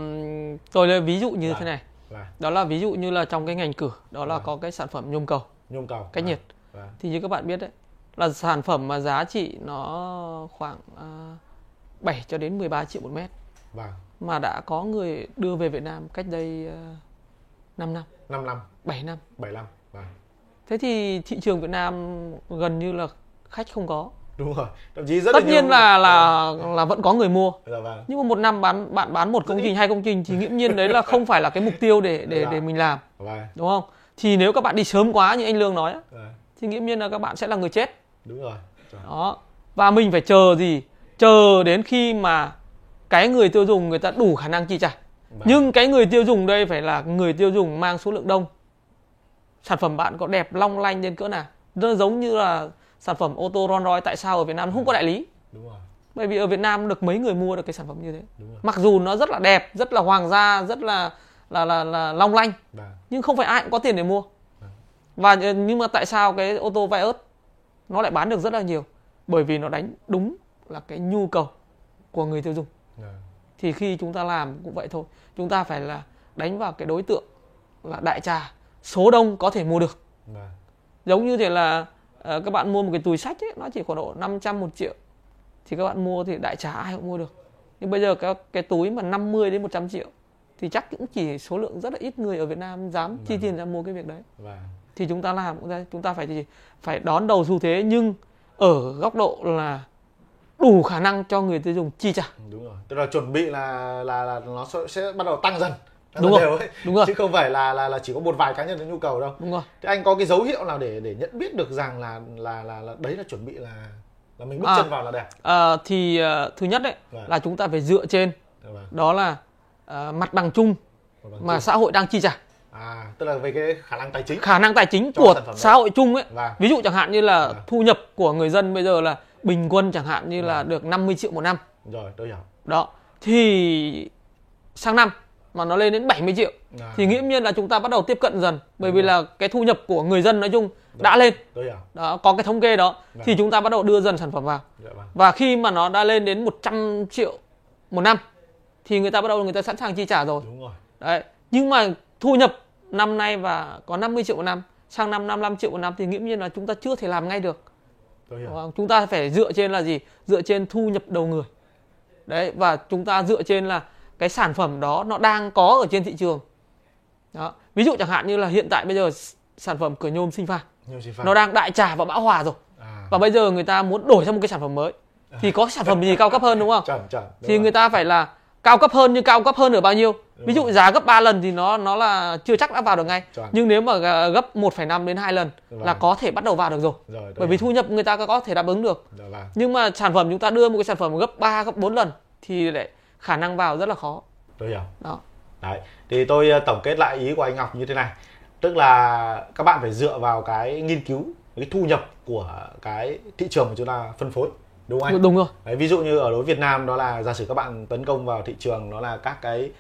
tôi lấy ví dụ như là, thế này là. đó là ví dụ như là trong cái ngành cử đó là, là. có cái sản phẩm nhôm cầu nhôm cầu cách nhiệt là. thì như các bạn biết đấy là sản phẩm mà giá trị nó khoảng uh, 7 cho đến 13 triệu một mét vâng. mà đã có người đưa về Việt Nam cách đây uh, 5 năm 5 năm 7 năm 7 năm vâng. thế thì thị trường Việt Nam gần như là khách không có đúng rồi. Thậm chí rất tất là nhiên nhiều... là là là vẫn có người mua. Dạ, vâng. nhưng mà một năm bán bạn bán một công trình hai công trình thì nghiễm nhiên đấy là không phải là cái mục tiêu để để dạ. để mình làm. Vâng. đúng không? Thì nếu các bạn đi sớm quá như anh lương nói dạ. thì nghiễm nhiên là các bạn sẽ là người chết. Đúng rồi. Trời. đó. Và mình phải chờ gì? Chờ đến khi mà cái người tiêu dùng người ta đủ khả năng chi trả. Vâng. nhưng cái người tiêu dùng đây phải là người tiêu dùng mang số lượng đông. Sản phẩm bạn có đẹp long lanh đến cỡ nào? Nó giống như là sản phẩm ô tô Rolls Royce tại sao ở Việt Nam không có đại lý? đúng rồi. Bởi vì ở Việt Nam được mấy người mua được cái sản phẩm như thế? Mặc dù nó rất là đẹp rất là hoàng gia rất là là là, là long lanh Đà. nhưng không phải ai cũng có tiền để mua. Đà. và nhưng mà tại sao cái ô tô Vios nó lại bán được rất là nhiều? Bởi vì nó đánh đúng là cái nhu cầu của người tiêu dùng. Đà. thì khi chúng ta làm cũng vậy thôi. Chúng ta phải là đánh vào cái đối tượng là đại trà số đông có thể mua được. Giống như thế là Ờ, các bạn mua một cái túi sách ấy, nó chỉ khoảng độ 500 một triệu. Thì các bạn mua thì đại trà ai cũng mua được. Nhưng bây giờ cái cái túi mà 50 đến 100 triệu thì chắc cũng chỉ số lượng rất là ít người ở Việt Nam dám chi vâng. tiền ra mua cái việc đấy. Vâng. thì chúng ta làm cũng chúng ta phải gì phải đón đầu xu thế nhưng ở góc độ là đủ khả năng cho người tiêu dùng chi trả. Đúng rồi. Tức là chuẩn bị là là là nó sẽ bắt đầu tăng dần đúng rồi. Ấy. đúng rồi chứ không phải là là là chỉ có một vài cá nhân có nhu cầu đâu đúng rồi thế anh có cái dấu hiệu nào để để nhận biết được rằng là là là, là đấy là chuẩn bị là là mình bước à, chân vào là đẹp à, thì uh, thứ nhất đấy vâng. là chúng ta phải dựa trên vâng. đó là uh, mặt bằng chung bằng mà chung. xã hội đang chi trả À, tức là về cái khả năng tài chính. Khả năng tài chính của xã hội chung ấy. Vâng. Ví dụ chẳng hạn như là vâng. thu nhập của người dân bây giờ là bình quân chẳng hạn như vâng. là được 50 triệu một năm. Rồi, tôi hiểu. Đó. Thì sang năm mà nó lên đến 70 triệu à. thì nghiễm nhiên là chúng ta bắt đầu tiếp cận dần bởi Đúng vì rồi. là cái thu nhập của người dân nói chung Đúng. đã lên đó có cái thống kê đó Đúng. thì chúng ta bắt đầu đưa dần sản phẩm vào dạ vâng. và khi mà nó đã lên đến 100 triệu một năm thì người ta bắt đầu người ta sẵn sàng chi trả rồi, Đúng rồi. đấy nhưng mà thu nhập năm nay và có 50 triệu một năm sang năm 55 triệu một năm thì nghiễm nhiên là chúng ta chưa thể làm ngay được chúng ta phải dựa trên là gì dựa trên thu nhập đầu người đấy và chúng ta dựa trên là cái sản phẩm đó nó đang có ở trên thị trường. Đó. Ví dụ chẳng hạn như là hiện tại bây giờ sản phẩm cửa nhôm sinh pha. Nó đang đại trà và bão hòa rồi. À. và bây giờ người ta muốn đổi sang một cái sản phẩm mới. Thì có sản phẩm gì cao cấp hơn đúng không? Chuẩn, chuẩn, đúng thì rồi. người ta phải là cao cấp hơn nhưng cao cấp hơn ở bao nhiêu? Đúng ví dụ rồi. giá gấp 3 lần thì nó nó là chưa chắc đã vào được ngay. Chuẩn. nhưng nếu mà gấp 1,5 đến 2 lần vâng. là có thể bắt đầu vào được rồi, rồi bởi vì thu nhập người ta có thể đáp ứng được. Vâng. nhưng mà sản phẩm chúng ta đưa một cái sản phẩm gấp 3 gấp 4 lần thì lại khả năng vào rất là khó. Tôi hiểu. Đó. Đấy thì tôi ờ, tổng kết lại ý của anh Ngọc như thế này. Tức là các bạn phải dựa vào cái nghiên cứu cái thu nhập của cái thị trường mà chúng ta phân phối đúng không anh? Đúng rồi. Đấy, ví dụ như ở đối Việt Nam đó là giả sử các bạn tấn công vào thị trường đó là các cái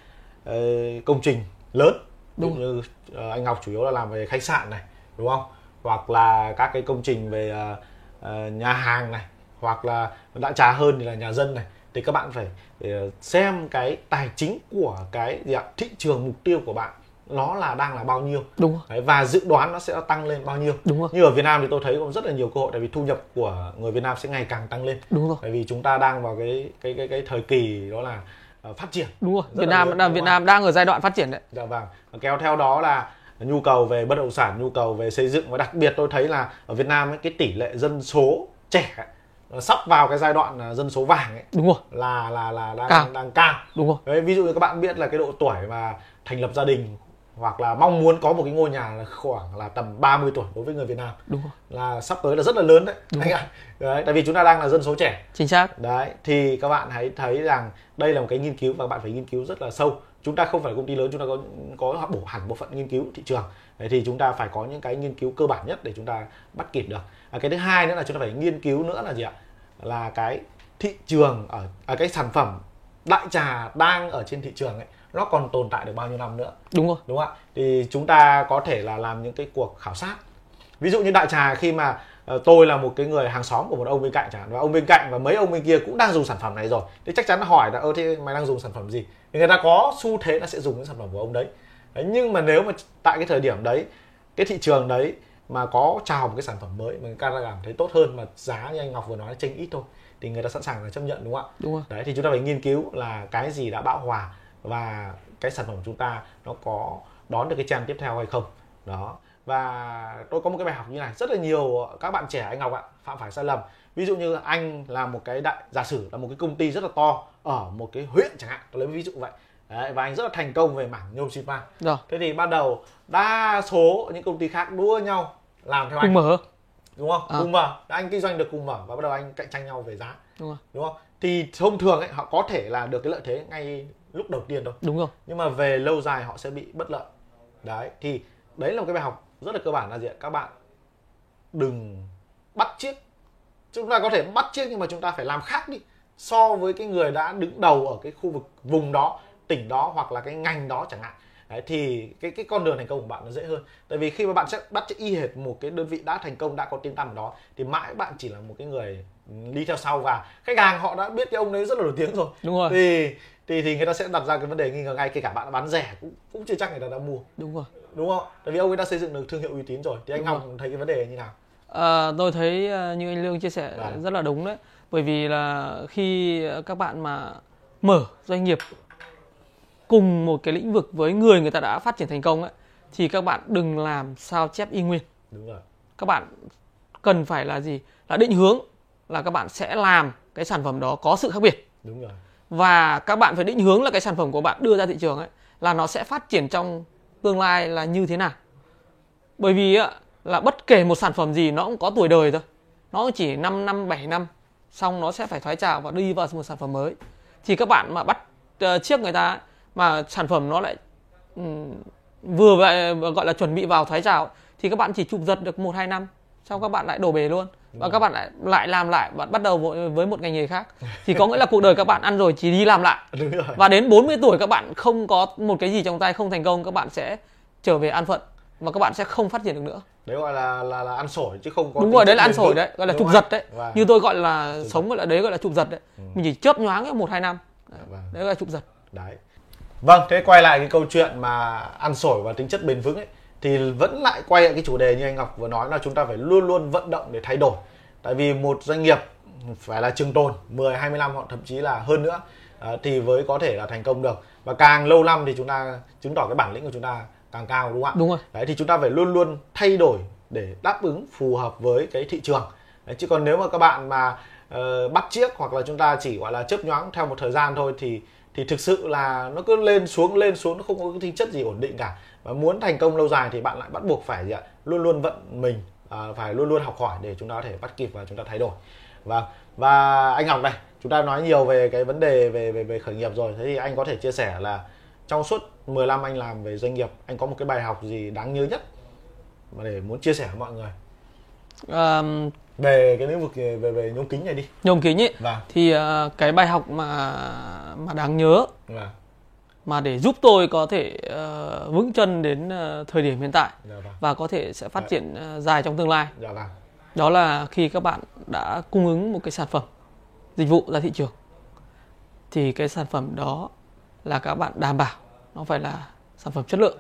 uh, công trình lớn. Đúng như uh, anh Ngọc chủ yếu là làm về khách sạn này đúng không? Hoặc là các cái công trình về uh, uh, nhà hàng này hoặc là đã trà hơn thì là nhà dân này thì các bạn phải ờ, xem cái tài chính của cái gì ạ? thị trường mục tiêu của bạn nó là đang là bao nhiêu? Đúng rồi. Đấy, và dự đoán nó sẽ tăng lên bao nhiêu? Đúng rồi. như ở Việt Nam thì tôi thấy có rất là nhiều cơ hội tại vì thu nhập của người Việt Nam sẽ ngày càng tăng lên. Đúng rồi. Tại vì chúng ta đang vào cái cái cái cái thời kỳ đó là uh, phát triển. Đúng rồi. Rất Việt Nam lớn, Việt Nam đang ở giai đoạn phát triển đấy. Dạ vâng. Kéo theo đó là nhu cầu về bất động sản nhu cầu về xây dựng. Và đặc biệt tôi thấy là ở Việt Nam ấy, cái tỷ lệ dân số trẻ sắp vào cái giai đoạn à, dân số vàng ấy. Đúng rồi. Là là là đang cao. đang cao đúng rồi. Đấy, ví dụ như các bạn biết là cái độ tuổi mà thành lập gia đình hoặc là mong muốn có một cái ngôi nhà là khoảng là tầm 30 tuổi đối với người Việt Nam. Đúng rồi. Là sắp tới là rất là lớn đấy. Đúng anh ạ. đấy tại vì chúng ta đang là dân số trẻ. Chính xác. Đấy thì các bạn hãy thấy rằng đây là một cái nghiên cứu và bạn phải nghiên cứu rất là sâu. Chúng ta không phải công ty lớn chúng ta có có bổ hẳn bộ phận nghiên cứu thị trường. Đấy thì chúng ta phải có những cái nghiên cứu cơ bản nhất để chúng ta bắt kịp được à, cái thứ hai nữa là chúng ta phải nghiên cứu nữa là gì ạ? Là cái thị trường ở à, cái sản phẩm đại trà đang ở trên thị trường ấy nó còn tồn tại được bao nhiêu năm nữa? Đúng rồi. Đúng không ạ? Thì chúng ta có thể là làm những cái cuộc khảo sát. Ví dụ như đại trà khi mà uh, tôi là một cái người hàng xóm của một ông bên cạnh chẳng hạn và ông bên cạnh và mấy ông bên kia cũng đang dùng sản phẩm này rồi. Thì chắc chắn là hỏi là ơ thế mày đang dùng sản phẩm gì? Thì người ta có xu thế là sẽ dùng cái sản phẩm của ông đấy. đấy nhưng mà nếu mà tại cái thời điểm đấy cái thị trường đấy mà có chào một cái sản phẩm mới mà người ta cảm thấy tốt hơn mà giá như anh Ngọc vừa nói là chênh ít thôi thì người ta sẵn sàng là chấp nhận đúng không ạ? Đúng rồi. Đấy thì chúng ta phải nghiên cứu là cái gì đã bão hòa và cái sản phẩm của chúng ta nó có đón được cái trend tiếp theo hay không. Đó. Và tôi có một cái bài học như này, rất là nhiều các bạn trẻ anh Ngọc ạ phạm phải sai lầm. Ví dụ như anh là một cái đại giả sử là một cái công ty rất là to ở một cái huyện chẳng hạn, tôi lấy ví dụ vậy. Đấy, và anh rất là thành công về mảng nhôm xi măng. Thế thì ban đầu đa số những công ty khác đua nhau làm theo anh. Cùng mở. Đúng không? À. cùng mở. Anh kinh doanh được cùng mở và bắt đầu anh cạnh tranh nhau về giá. Đúng, rồi. đúng không? Thì thông thường ấy họ có thể là được cái lợi thế ngay lúc đầu tiên thôi. Đúng rồi. Nhưng mà về lâu dài họ sẽ bị bất lợi. Đấy thì đấy là một cái bài học rất là cơ bản là gì ạ? Các bạn đừng bắt chiếc. Chúng ta có thể bắt chiếc nhưng mà chúng ta phải làm khác đi so với cái người đã đứng đầu ở cái khu vực vùng đó tỉnh đó hoặc là cái ngành đó chẳng hạn. Đấy, thì cái cái con đường thành công của bạn nó dễ hơn. Tại vì khi mà bạn sẽ bắt y hệt một cái đơn vị đã thành công đã có tiếng tăm ở đó thì mãi bạn chỉ là một cái người đi theo sau và khách hàng họ đã biết cái ông đấy rất là nổi tiếng rồi. Đúng rồi. Thì thì thì người ta sẽ đặt ra cái vấn đề nghi ngờ ngay kể cả bạn bán rẻ cũng cũng chưa chắc người ta đã mua. Đúng rồi. Đúng không? Tại vì ông ấy đã xây dựng được thương hiệu uy tín rồi thì anh Ngọc thấy cái vấn đề như nào? À, tôi thấy ờ, như anh Lương chia sẻ à. rất là đúng đấy. Bởi vì là khi các bạn mà mở doanh nghiệp cùng một cái lĩnh vực với người người ta đã phát triển thành công ấy thì các bạn đừng làm sao chép y nguyên. Đúng rồi. Các bạn cần phải là gì? Là định hướng là các bạn sẽ làm cái sản phẩm đó có sự khác biệt. Đúng rồi. Và các bạn phải định hướng là cái sản phẩm của bạn đưa ra thị trường ấy là nó sẽ phát triển trong tương lai là như thế nào. Bởi vì là bất kể một sản phẩm gì nó cũng có tuổi đời thôi. Nó chỉ 5 năm, 7 năm xong nó sẽ phải thoái trào và đi vào một sản phẩm mới. Thì các bạn mà bắt uh, chiếc người ta mà sản phẩm nó lại um, vừa vậy gọi là chuẩn bị vào thoái trào thì các bạn chỉ chụp giật được một hai năm sau các bạn lại đổ bể luôn. Và các bạn lại lại làm lại bạn bắt đầu với một ngành nghề khác. Thì có nghĩa là cuộc đời các bạn ăn rồi chỉ đi làm lại. Và đến 40 tuổi các bạn không có một cái gì trong tay không thành công các bạn sẽ trở về an phận và các bạn sẽ không phát triển được nữa. Đấy gọi là là là ăn sổi chứ không có đúng rồi đấy là ăn sổi đấy gọi là chụp giật đấy. Và... như tôi gọi là sống gọi là đấy gọi là chụp giật đấy. Ừ. mình chỉ chớp nhoáng một hai năm. Đấy, vâng. đấy gọi là chụp giật. Đấy Vâng, thế quay lại cái câu chuyện mà ăn sổi và tính chất bền vững ấy thì vẫn lại quay lại cái chủ đề như anh Ngọc vừa nói là chúng ta phải luôn luôn vận động để thay đổi. Tại vì một doanh nghiệp phải là trường tồn 10 20 năm hoặc thậm chí là hơn nữa à, thì mới có thể là thành công được. Và càng lâu năm thì chúng ta chứng tỏ cái bản lĩnh của chúng ta càng cao đúng không ạ? Đúng rồi. Đấy thì chúng ta phải luôn luôn thay đổi để đáp ứng phù hợp với cái thị trường. Đấy, chứ còn nếu mà các bạn mà uh, bắt chiếc hoặc là chúng ta chỉ gọi là chớp nhoáng theo một thời gian thôi thì thì thực sự là nó cứ lên xuống lên xuống nó không có cái tính chất gì ổn định cả. Và muốn thành công lâu dài thì bạn lại bắt buộc phải gì ạ? Luôn luôn vận mình à, phải luôn luôn học hỏi để chúng ta có thể bắt kịp và chúng ta thay đổi. Và và anh Ngọc này chúng ta nói nhiều về cái vấn đề về về về khởi nghiệp rồi. Thế thì anh có thể chia sẻ là trong suốt 10 năm anh làm về doanh nghiệp anh có một cái bài học gì đáng nhớ nhất mà để muốn chia sẻ với mọi người? Um, về cái lĩnh vực về về nhôm kính này đi nhôm kính ấy vâng. thì uh, cái bài học mà mà đáng nhớ vâng. mà để giúp tôi có thể uh, vững chân đến uh, thời điểm hiện tại dạ vâng. và có thể sẽ phát dạ. triển uh, dài trong tương lai dạ vâng. đó là khi các bạn đã cung ứng một cái sản phẩm dịch vụ ra thị trường thì cái sản phẩm đó là các bạn đảm bảo nó phải là sản phẩm chất lượng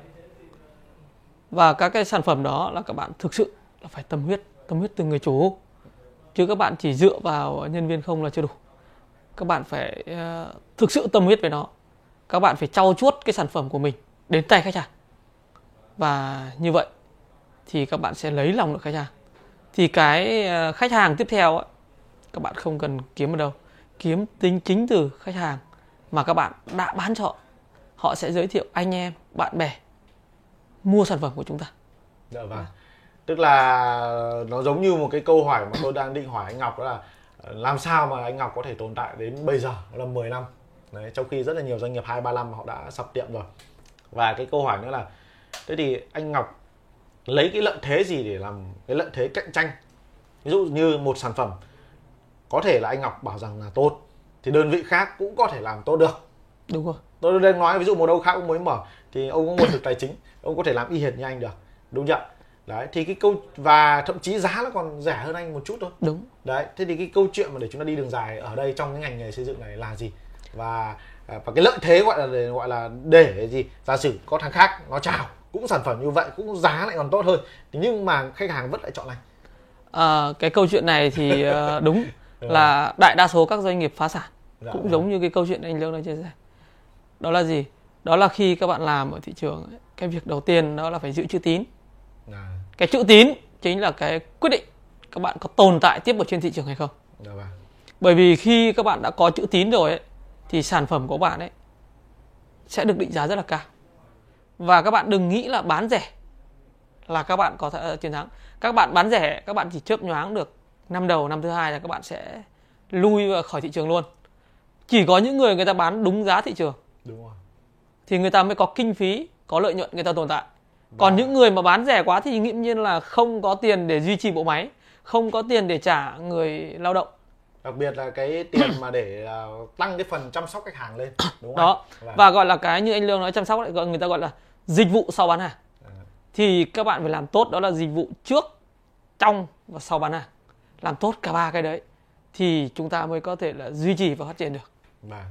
và các cái sản phẩm đó là các bạn thực sự là phải tâm huyết tâm huyết từ người chủ chứ các bạn chỉ dựa vào nhân viên không là chưa đủ. Các bạn phải uh, thực sự tâm huyết về nó. Các bạn phải trau chuốt cái sản phẩm của mình đến tay khách hàng. Và như vậy thì các bạn sẽ lấy lòng được khách hàng. Thì cái uh, khách hàng tiếp theo ấy, các bạn không cần kiếm ở đâu. Kiếm tính chính từ khách hàng mà các bạn đã bán cho họ. Họ sẽ giới thiệu anh em bạn bè mua sản phẩm của chúng ta. Dạ vâng tức là nó giống như một cái câu hỏi mà tôi đang định hỏi anh Ngọc đó là làm sao mà anh Ngọc có thể tồn tại đến bây giờ? Là 10 năm. Đấy, trong khi rất là nhiều doanh nghiệp hai ba năm họ đã sập tiệm rồi. Và cái câu hỏi nữa là thế thì anh Ngọc lấy cái lợi thế gì để làm cái lợi thế cạnh tranh? Ví dụ như một sản phẩm có thể là anh Ngọc bảo rằng là tốt thì đơn vị khác cũng có thể làm tốt được. Đúng rồi. Tôi đang nói ví dụ một đâu khác ông mới mở thì ông có nguồn lực tài chính ông có thể làm y hệt như anh được. Đúng chưa đấy thì cái câu và thậm chí giá nó còn rẻ hơn anh một chút thôi. Đúng. Đấy thế thì cái câu chuyện mà để chúng ta đi đường dài ở đây trong cái ngành nghề xây dựng này là gì? Và à, và cái lợi thế gọi là để, gọi là để gì? Giả sử có thằng khác nó chào cũng sản phẩm như vậy cũng giá lại còn tốt hơn thì nhưng mà khách hàng vẫn lại chọn anh. À, cái câu chuyện này thì ờ, đúng là đại đa số các doanh nghiệp phá sản dạ, cũng dạ. giống như cái câu chuyện anh lương đang chia sẻ. Đó là gì? Đó là khi các bạn làm ở thị trường cái việc đầu tiên đó là phải giữ chữ tín. À. cái chữ tín chính là cái quyết định các bạn có tồn tại tiếp ở trên thị trường hay không. À, vâng. bởi vì khi các bạn đã có chữ tín rồi ấy, thì sản phẩm của bạn ấy sẽ được định giá rất là cao. Và các bạn đừng nghĩ là bán rẻ là các bạn có thể chiến thắng. Các bạn bán rẻ các bạn chỉ chớp nhoáng được năm đầu năm thứ hai là các bạn sẽ lui khỏi thị trường luôn. Chỉ có những người người ta bán đúng giá thị trường đúng rồi. thì người ta mới có kinh phí có lợi nhuận người ta tồn tại còn những người mà bán rẻ quá thì nghiễm nhiên là không có tiền để duy trì bộ máy không có tiền để trả người lao động. Đặc biệt là cái tiền mà để uh, tăng cái phần chăm sóc khách hàng lên đúng không? Đó và... và gọi là cái như anh lương nói chăm sóc lại người ta gọi là dịch vụ sau bán hàng. À. thì các bạn phải làm tốt đó là dịch vụ trước trong và sau bán hàng. Làm tốt cả ba cái đấy thì chúng ta mới có thể là duy trì và phát triển được. Vâng.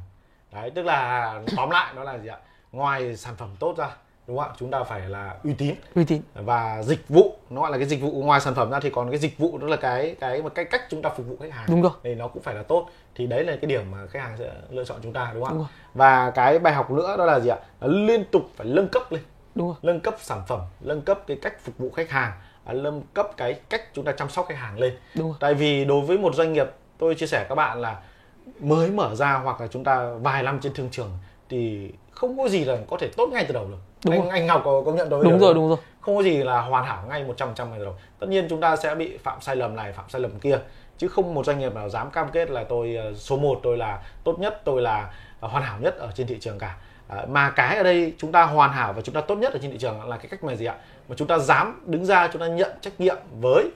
Đấy tức là tóm lại nó là gì ạ? Ngoài sản phẩm tốt ra đúng không ạ? Chúng ta phải là uy tín. Uy tín. Và dịch vụ nó gọi là cái dịch vụ ngoài sản phẩm ra thì còn cái dịch vụ đó là cái cái một cái cách chúng ta phục vụ khách hàng. Đúng rồi. Thì nó cũng phải là tốt. Thì đấy là cái điểm mà khách hàng sẽ lựa chọn chúng ta đúng không đúng ạ và cái bài học nữa đó là gì ạ? Là liên tục phải nâng cấp lên. Đúng rồi. nâng cấp sản phẩm nâng cấp cái cách phục vụ khách hàng à, nâng cấp cái cách chúng ta chăm sóc khách hàng lên. Đúng rồi. tại vì đối với một doanh nghiệp tôi chia sẻ các bạn là mới mở ra hoặc là chúng ta vài năm trên thương trường thì không có gì là có thể tốt ngay từ đầu được đúng anh, rồi. anh Ngọc có công nhận tôi đúng rồi đúng rồi không có gì là hoàn hảo ngay 100 trăm ngay từ đầu tất nhiên chúng ta sẽ bị phạm sai lầm này phạm sai lầm kia chứ không một doanh nghiệp nào dám cam kết là tôi ờ, số 1 tôi là tốt nhất tôi là ờ, hoàn hảo nhất ở trên thị trường cả à, mà cái ở đây chúng ta hoàn hảo và chúng ta tốt nhất ở trên thị trường là cái cách mà gì ạ mà chúng ta dám đứng ra chúng ta nhận trách nhiệm với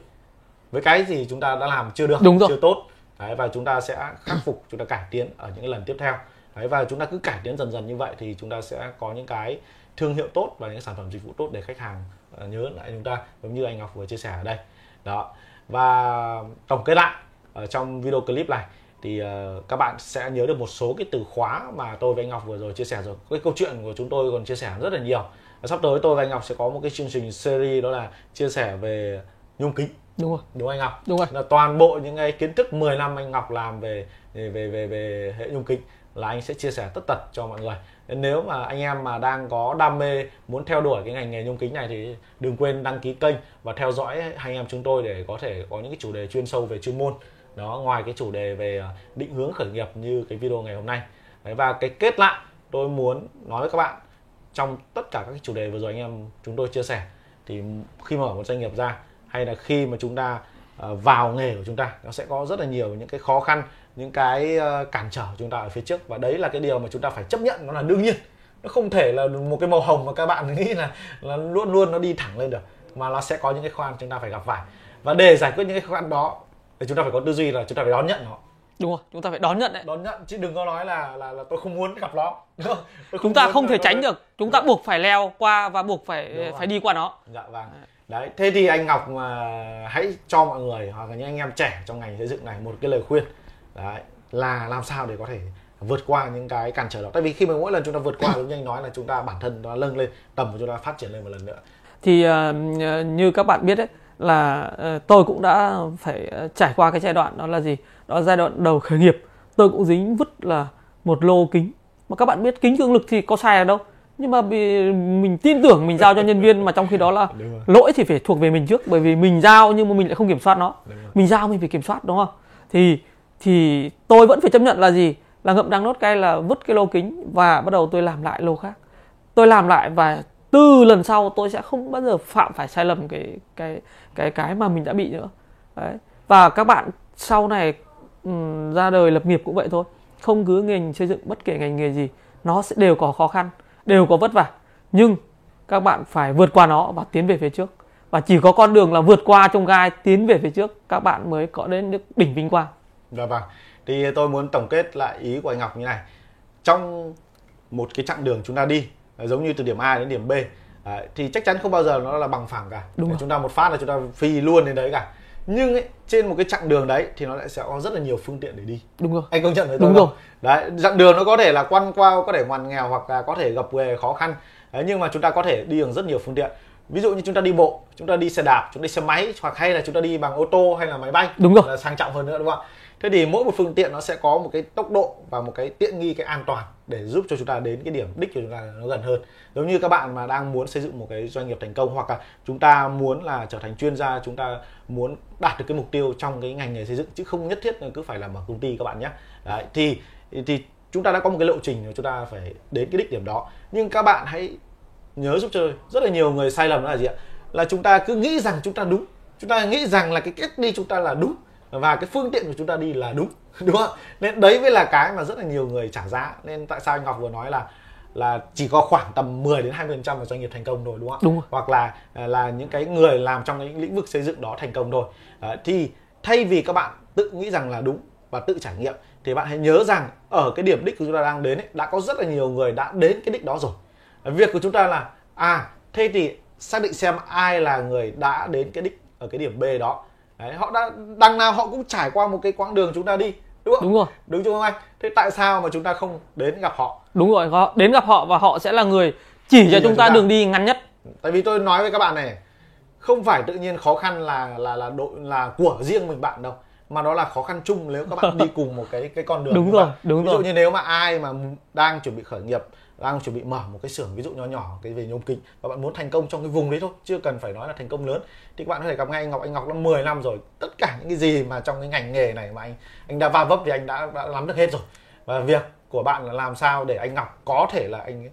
với cái gì chúng ta đã làm chưa được Đúng rồi. chưa tốt Đấy, và chúng ta sẽ khắc phục chúng ta cải tiến ở những lần tiếp theo Đấy, và chúng ta cứ cải tiến dần dần như vậy thì chúng ta sẽ có những cái thương hiệu tốt và những sản phẩm dịch vụ tốt để khách hàng uh, nhớ lại chúng ta giống như anh Ngọc vừa chia sẻ ở đây. Đó. Và tổng kết lại ở trong video clip này thì uh, các bạn sẽ nhớ được một số cái từ khóa mà tôi với anh Ngọc vừa rồi chia sẻ rồi. Cái câu chuyện của chúng tôi còn chia sẻ rất là nhiều. Và sắp tới tôi và anh Ngọc sẽ có một cái chương trình series đó là chia sẻ về nhôm kính. Đúng rồi. Đúng anh Ngọc? Đúng rồi. Là toàn bộ những cái kiến thức 10 năm anh Ngọc làm về về về về hệ nhôm kính là anh sẽ chia sẻ tất tật cho mọi người nên nếu mà anh em mà đang có đam mê muốn theo đuổi cái ngành nghề nhôm kính này thì đừng quên đăng ký kênh và theo dõi anh em chúng tôi để có thể có những cái chủ đề chuyên sâu về chuyên môn. Đó ngoài cái chủ đề về à, định hướng khởi nghiệp như cái video ngày hôm nay. Đấy, và cái kết lại tôi muốn nói với các bạn trong tất cả các chủ đề vừa rồi anh em chúng tôi chia sẻ. Thì khi mở một doanh nghiệp ra hay là khi mà chúng ta à, vào nghề của chúng ta nó sẽ có rất là nhiều những cái khó khăn những cái ờ, cản trở chúng ta ở phía trước. Và đấy là cái điều mà chúng ta phải chấp nhận nó là đương nhiên. Nó không thể là một cái màu hồng mà các bạn nghĩ là là luôn luôn nó đi thẳng lên được mà nó sẽ có những cái khăn chúng ta phải gặp phải. Và để giải quyết những cái khăn đó thì chúng ta phải có tư duy là chúng ta phải đón nhận nó. Đúng rồi chúng ta phải đón nhận đấy. Đón nhận chứ đừng có nói là là, là tôi không muốn gặp nó. Chúng ta không thể tránh được. Chúng ta buộc phải leo qua và buộc phải phải đi qua nó. Dạ vâng. Đấy thế thì anh ngọc mà hãy cho mọi người hoặc là những anh em trẻ trong ngành xây dựng này một cái lời khuyên đấy là làm sao để có thể vượt qua những cái cản trở đó? Tại vì khi mà mỗi lần chúng ta vượt qua giống như anh nói là chúng ta bản thân nó nâng lên tầm của chúng ta phát triển lên một lần nữa. Thì uh, như các bạn biết đấy là uh, tôi cũng đã phải trải qua cái giai đoạn đó là gì? Đó là giai đoạn đầu khởi nghiệp. Tôi cũng dính vứt là một lô kính. Mà các bạn biết kính cường lực thì có sai ở đâu? Nhưng mà vì mình tin tưởng mình giao cho nhân viên mà trong khi đó là lỗi thì phải thuộc về mình trước. Bởi vì mình giao nhưng mà mình lại không kiểm soát nó. Mình giao mình phải kiểm soát đúng không? Thì thì tôi vẫn phải chấp nhận là gì? Là ngậm đắng nốt cay là vứt cái lô kính và bắt đầu tôi làm lại lô khác. Tôi làm lại và từ lần sau tôi sẽ không bao giờ phạm phải sai lầm cái cái cái cái mà mình đã bị nữa. Đấy. Và các bạn sau này um, ra đời lập nghiệp cũng vậy thôi. Không cứ ngành xây dựng bất kể ngành nghề gì nó sẽ đều có khó khăn đều có vất vả. Nhưng các bạn phải vượt qua nó và tiến về phía trước. Và chỉ có con đường là vượt qua trong gai tiến về phía trước các bạn mới có đến được đỉnh vinh quang dạ vâng. Thì tôi muốn tổng kết lại ý của anh Ngọc như này. Trong một cái chặng đường chúng ta đi giống như từ điểm A đến điểm B Đấy, thì chắc chắn không bao giờ nó là bằng phẳng cả. Đúng chúng ta một phát là chúng ta phi luôn đến đấy cả. Nhưng ấy, trên một cái chặng đường đấy thì nó lại sẽ có rất là nhiều phương tiện để đi. Đúng rồi. Anh công nhận với tôi đúng rồi. Đấy chặng đường nó có thể là quăn qua có thể ngoằn nghèo hoặc là có thể gặp về khó khăn. Đấy, nhưng mà chúng ta có thể đi bằng rất nhiều phương tiện. Ví dụ như chúng ta đi bộ chúng ta đi xe đạp chúng ta đi xe máy hoặc hay là chúng ta đi bằng ô tô hay là máy bay đúng rồi. là sang trọng hơn nữa đúng không ạ thế thì mỗi một phương tiện nó sẽ có một cái tốc độ và một cái tiện nghi cái an toàn để giúp cho chúng ta đến cái điểm đích của chúng ta nó gần hơn giống như các bạn mà đang muốn xây dựng một cái doanh nghiệp thành công hoặc là chúng ta muốn là trở thành chuyên gia chúng ta muốn đạt được cái mục tiêu trong cái ngành nghề xây dựng chứ không nhất thiết là cứ phải làm ở công ty các bạn nhé Đấy, thì thì chúng ta đã có một cái lộ trình mà chúng ta phải đến cái đích điểm đó nhưng các bạn hãy nhớ giúp chơi rất là nhiều người sai lầm đó là gì ạ là chúng ta cứ nghĩ rằng chúng ta đúng chúng ta nghĩ rằng là cái cách đi chúng ta là đúng và cái phương tiện của chúng ta đi là đúng đúng không? Nên đấy mới là cái mà rất là nhiều người trả giá. Nên tại sao anh Ngọc vừa nói là là chỉ có khoảng tầm 10 đến 20 phần trăm là doanh nghiệp thành công rồi đúng không? Đúng rồi. hoặc là là những cái người làm trong những lĩnh vực xây dựng đó thành công rồi à, thì thay vì các bạn tự nghĩ rằng là đúng và tự trải nghiệm thì bạn hãy nhớ rằng ở cái điểm đích của chúng ta đang đến ấy, đã có rất là nhiều người đã đến cái đích đó rồi. Việc của chúng ta là à thế thì xác định xem ai là người đã đến cái đích ở cái điểm B đó Đấy, họ đã đằng nào họ cũng trải qua một cái quãng đường chúng ta đi đúng không? Đúng rồi. Đúng chưa không anh. Thế tại sao mà chúng ta không đến gặp họ? Đúng rồi họ đến gặp họ và họ sẽ là người chỉ, chỉ cho chúng ta, chúng ta đường đi ngắn nhất. Tại vì tôi nói với các bạn này không phải tự nhiên khó khăn là là là đội là của riêng mình bạn đâu mà nó là khó khăn chung nếu các bạn đi cùng một cái cái con đường đúng rồi đúng ví rồi. ví dụ như nếu mà ai mà đang chuẩn bị khởi nghiệp đang chuẩn bị mở một cái xưởng ví dụ nhỏ nhỏ cái về nhôm kính và bạn muốn thành công trong cái vùng đấy thôi chưa cần phải nói là thành công lớn. Thì các bạn có thể gặp ngay anh Ngọc anh Ngọc đã 10 năm rồi. Tất cả những cái gì mà trong cái ngành nghề này mà anh anh đã va vấp thì anh đã, đã nắm được hết rồi. Và việc của bạn là làm sao để anh Ngọc có thể là anh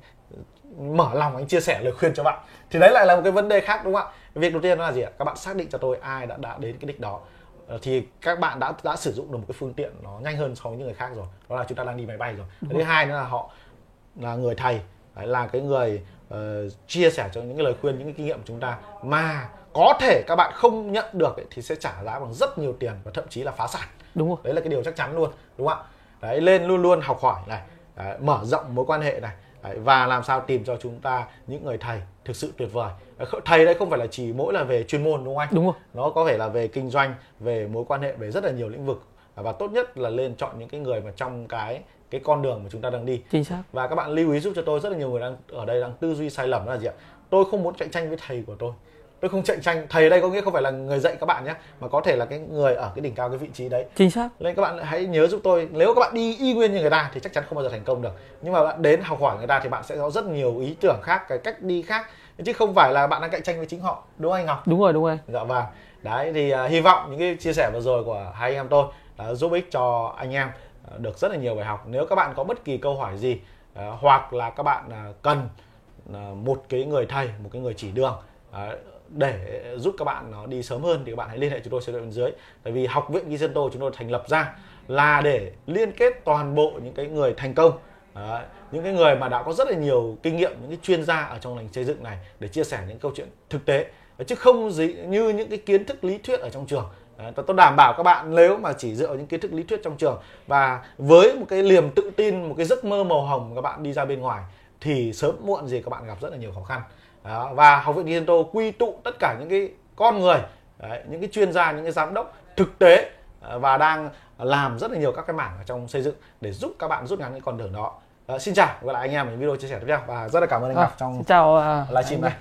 mở lòng anh chia sẻ lời khuyên cho bạn. Thì đấy lại là một cái vấn đề khác đúng không ạ? Việc đầu tiên là gì ạ? Các bạn xác định cho tôi ai đã đã đến cái đích đó. Ờ, thì các bạn đã đã sử dụng được một cái phương tiện nó nhanh hơn so với những người khác rồi. Đó là chúng ta đang đi máy bay rồi. Thứ hai nữa là họ là người thầy là cái người uh, chia sẻ cho những cái lời khuyên những cái kinh nghiệm của chúng ta. Mà có thể các bạn không nhận được ấy, thì sẽ trả giá bằng rất nhiều tiền và thậm chí là phá sản. Đúng rồi. Đấy là cái điều chắc chắn luôn đúng không ạ? Đấy lên luôn luôn học hỏi này đấy, mở rộng mối quan hệ này đấy, và làm sao tìm cho chúng ta những người thầy thực sự tuyệt vời. Thầy đây không phải là chỉ mỗi là về chuyên môn đúng không anh? Đúng rồi. Nó có thể là về kinh doanh về mối quan hệ về rất là nhiều lĩnh vực. Và tốt nhất là lên chọn những cái người mà trong cái cái con đường mà chúng ta đang đi. Chính xác. Và các bạn lưu ý giúp cho tôi rất là nhiều người đang ở đây đang tư duy sai lầm đó là gì ạ? Tôi không muốn cạnh tranh với thầy của tôi. Tôi không cạnh tranh thầy ở đây có nghĩa không phải là người dạy các bạn nhé mà có thể là cái người ở cái đỉnh cao cái vị trí đấy. Chính xác. Nên các bạn hãy nhớ giúp tôi nếu các bạn đi y nguyên như người ta thì chắc chắn không bao giờ thành công được. Nhưng mà bạn đến học hỏi người ta thì bạn sẽ có rất nhiều ý tưởng khác cái cách đi khác. Chứ không phải là bạn đang cạnh tranh với chính họ đúng không anh Ngọc? Đúng rồi đúng rồi. Dạ vâng. Đấy thì uh, hy vọng những cái chia sẻ vừa rồi của hai anh em tôi đã giúp ích cho anh em được rất là nhiều bài học. Nếu các bạn có bất kỳ câu hỏi gì ờ, hoặc là các bạn ờ, cần ờ, một cái người thầy một cái người chỉ đường để giúp các bạn nó đi sớm hơn thì các bạn hãy liên hệ chúng tôi số điện bên dưới. Tại vì học viện Gizento chúng tôi thành lập ra là để liên kết toàn bộ những cái người thành công. Đấy, những cái người mà đã có rất là nhiều kinh nghiệm những cái chuyên gia ở trong ngành xây dựng này để chia sẻ những câu chuyện thực tế. Chứ không gì như những cái kiến thức lý thuyết ở trong trường. Đấy, tôi đảm bảo các bạn nếu mà chỉ dựa vào những kiến thức lý thuyết trong trường và với một cái liềm tự tin một cái giấc mơ màu hồng các bạn đi ra bên ngoài thì sớm muộn gì các bạn gặp rất là nhiều khó khăn. Đó. và học viện Gento quy tụ tất cả những cái con người đấy, những cái chuyên gia những cái giám đốc thực tế ờ, và đang làm rất là nhiều các cái mảng ở trong xây dựng để giúp các bạn rút ngắn cái con đường đó. À, xin chào và lại anh em ở những video chia sẻ tiếp theo. Và rất là cảm ơn anh à, Ngọc trong chào uh, livestream này